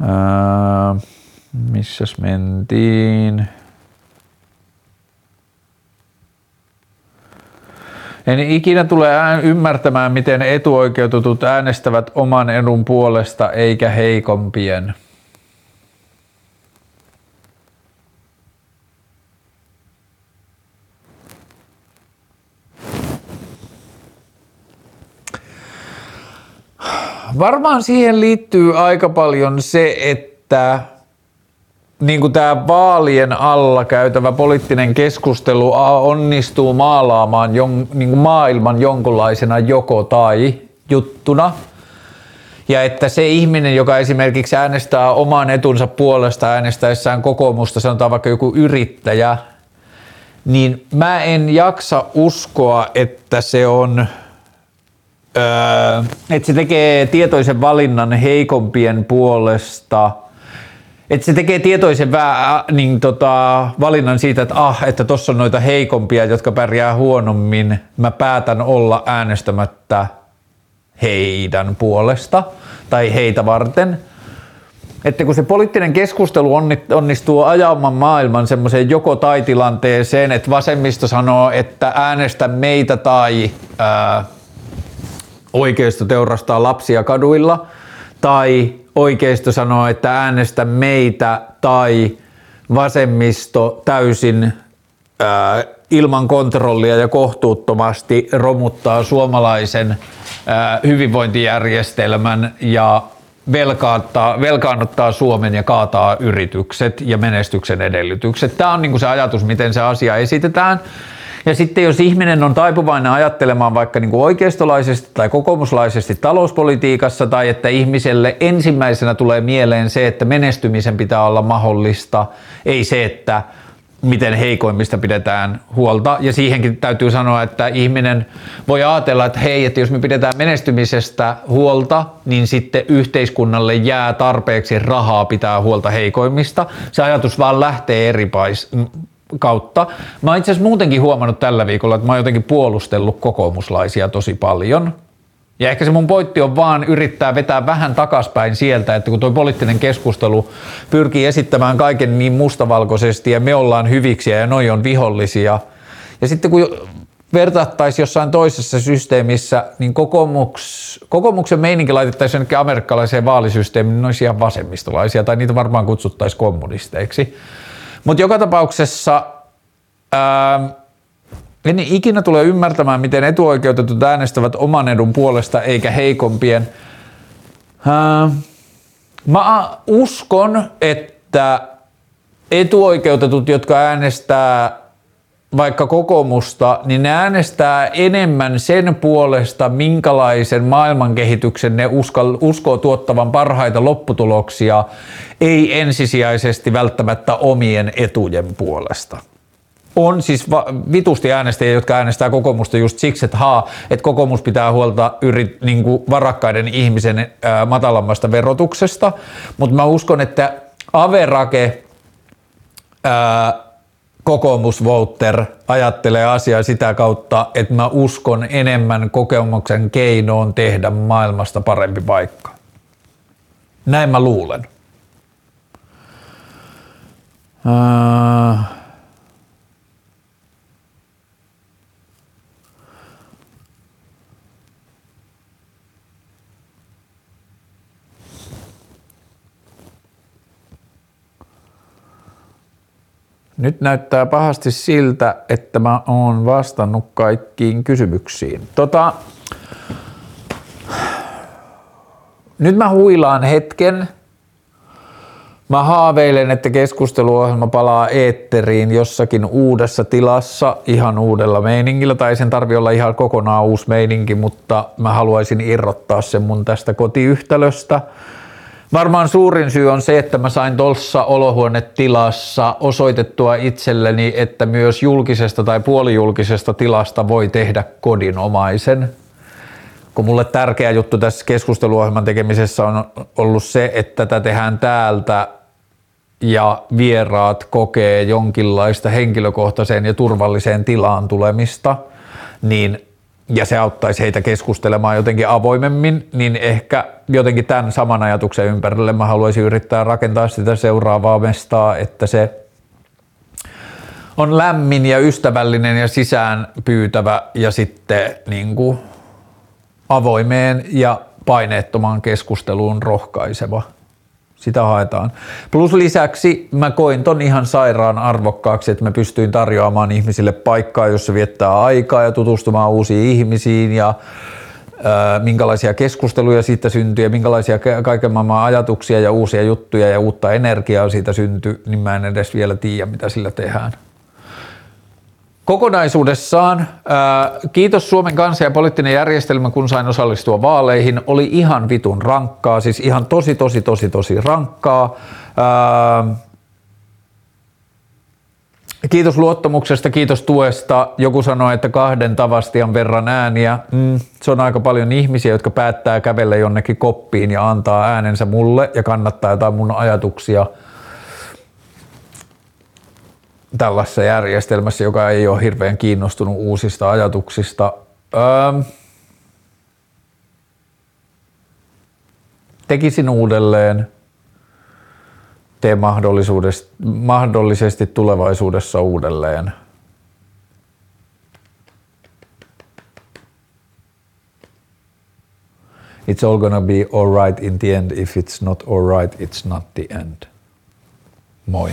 Ää, missäs mentiin? En ikinä tule ymmärtämään, miten etuoikeutetut äänestävät oman edun puolesta eikä heikompien. Varmaan siihen liittyy aika paljon se, että niin kuin tämä vaalien alla käytävä poliittinen keskustelu onnistuu maalaamaan jon, niin kuin maailman jonkunlaisena joko tai juttuna. Ja että se ihminen, joka esimerkiksi äänestää oman etunsa puolesta äänestäessään kokoomusta, sanotaan vaikka joku yrittäjä, niin mä en jaksa uskoa, että se on öö, että se tekee tietoisen valinnan heikompien puolesta, että se tekee tietoisen vää, niin tota, valinnan siitä, että ah, että tossa on noita heikompia, jotka pärjää huonommin, mä päätän olla äänestämättä heidän puolesta tai heitä varten. Että kun se poliittinen keskustelu onnistuu ajamaan maailman semmoiseen joko tai tilanteeseen, että vasemmisto sanoo, että äänestä meitä tai ää, oikeisto teurastaa lapsia kaduilla tai oikeisto sanoo, että äänestä meitä tai vasemmisto täysin ää, ilman kontrollia ja kohtuuttomasti romuttaa suomalaisen ää, hyvinvointijärjestelmän ja velkaannuttaa Suomen ja kaataa yritykset ja menestyksen edellytykset. Tämä on niin kuin se ajatus, miten se asia esitetään. Ja sitten jos ihminen on taipuvainen ajattelemaan vaikka niin kuin oikeistolaisesti tai kokoomuslaisesti talouspolitiikassa tai että ihmiselle ensimmäisenä tulee mieleen se, että menestymisen pitää olla mahdollista, ei se, että miten heikoimmista pidetään huolta. Ja siihenkin täytyy sanoa, että ihminen voi ajatella, että hei, että jos me pidetään menestymisestä huolta, niin sitten yhteiskunnalle jää tarpeeksi rahaa pitää huolta heikoimmista. Se ajatus vaan lähtee eri kautta. Mä oon itse asiassa muutenkin huomannut tällä viikolla, että mä oon jotenkin puolustellut kokoomuslaisia tosi paljon. Ja ehkä se mun pointti on vaan yrittää vetää vähän takaspäin sieltä, että kun tuo poliittinen keskustelu pyrkii esittämään kaiken niin mustavalkoisesti ja me ollaan hyviksiä ja noi on vihollisia. Ja sitten kun vertattaisiin jossain toisessa systeemissä, niin kokoomuks, kokoomuksen meininki laitettaisiin jonnekin amerikkalaiseen vaalisysteemiin, niin ne olisi ihan vasemmistolaisia, tai niitä varmaan kutsuttaisiin kommunisteiksi. Mutta joka tapauksessa ää, en ikinä tule ymmärtämään, miten etuoikeutetut äänestävät oman edun puolesta eikä heikompien. Ää, mä uskon, että etuoikeutetut, jotka äänestää vaikka kokoomusta, niin ne äänestää enemmän sen puolesta, minkälaisen maailmankehityksen ne uskoo, uskoo tuottavan parhaita lopputuloksia, ei ensisijaisesti välttämättä omien etujen puolesta. on siis va- vitusti äänestäjiä, jotka äänestää kokoomusta just siksi, että haa, että kokoomus pitää huolta yrit, niin varakkaiden ihmisen ää, matalammasta verotuksesta, mutta mä uskon, että Averake ää, kokoomusvouter ajattelee asiaa sitä kautta, että mä uskon enemmän kokemuksen keinoon tehdä maailmasta parempi paikka. Näin mä luulen. Ää... Nyt näyttää pahasti siltä, että mä oon vastannut kaikkiin kysymyksiin. Tota, nyt mä huilaan hetken. Mä haaveilen, että keskusteluohjelma palaa eetteriin jossakin uudessa tilassa, ihan uudella meiningillä, tai sen tarvi olla ihan kokonaan uusi meininki, mutta mä haluaisin irrottaa sen mun tästä kotiyhtälöstä – Varmaan suurin syy on se, että mä sain tuossa olohuonetilassa osoitettua itselleni, että myös julkisesta tai puolijulkisesta tilasta voi tehdä kodinomaisen. Kun mulle tärkeä juttu tässä keskusteluohjelman tekemisessä on ollut se, että tätä tehdään täältä ja vieraat kokee jonkinlaista henkilökohtaiseen ja turvalliseen tilaan tulemista, niin ja se auttaisi heitä keskustelemaan jotenkin avoimemmin, niin ehkä jotenkin tämän saman ajatuksen ympärille mä haluaisin yrittää rakentaa sitä seuraavaa mestaa, että se on lämmin ja ystävällinen ja sisään pyytävä ja sitten niin kuin avoimeen ja paineettomaan keskusteluun rohkaiseva sitä haetaan. Plus lisäksi mä koin ton ihan sairaan arvokkaaksi, että mä pystyin tarjoamaan ihmisille paikkaa, jossa viettää aikaa ja tutustumaan uusiin ihmisiin ja ää, minkälaisia keskusteluja siitä syntyy ja minkälaisia kaiken maailman ajatuksia ja uusia juttuja ja uutta energiaa siitä syntyy, niin mä en edes vielä tiedä, mitä sillä tehdään. Kokonaisuudessaan ää, kiitos Suomen kanssa ja poliittinen järjestelmä, kun sain osallistua vaaleihin, oli ihan vitun rankkaa, siis ihan tosi tosi tosi tosi rankkaa. Ää, Kiitos luottamuksesta, kiitos tuesta. Joku sanoi, että kahden tavastian verran ääniä. Mm, se on aika paljon ihmisiä, jotka päättää kävellä jonnekin koppiin ja antaa äänensä mulle ja kannattaa jotain mun ajatuksia – tällaisessa järjestelmässä, joka ei ole hirveän kiinnostunut uusista ajatuksista. Öö, tekisin uudelleen, tee mahdollisesti tulevaisuudessa uudelleen. It's all gonna be alright in the end. If it's not alright, it's not the end. Moi.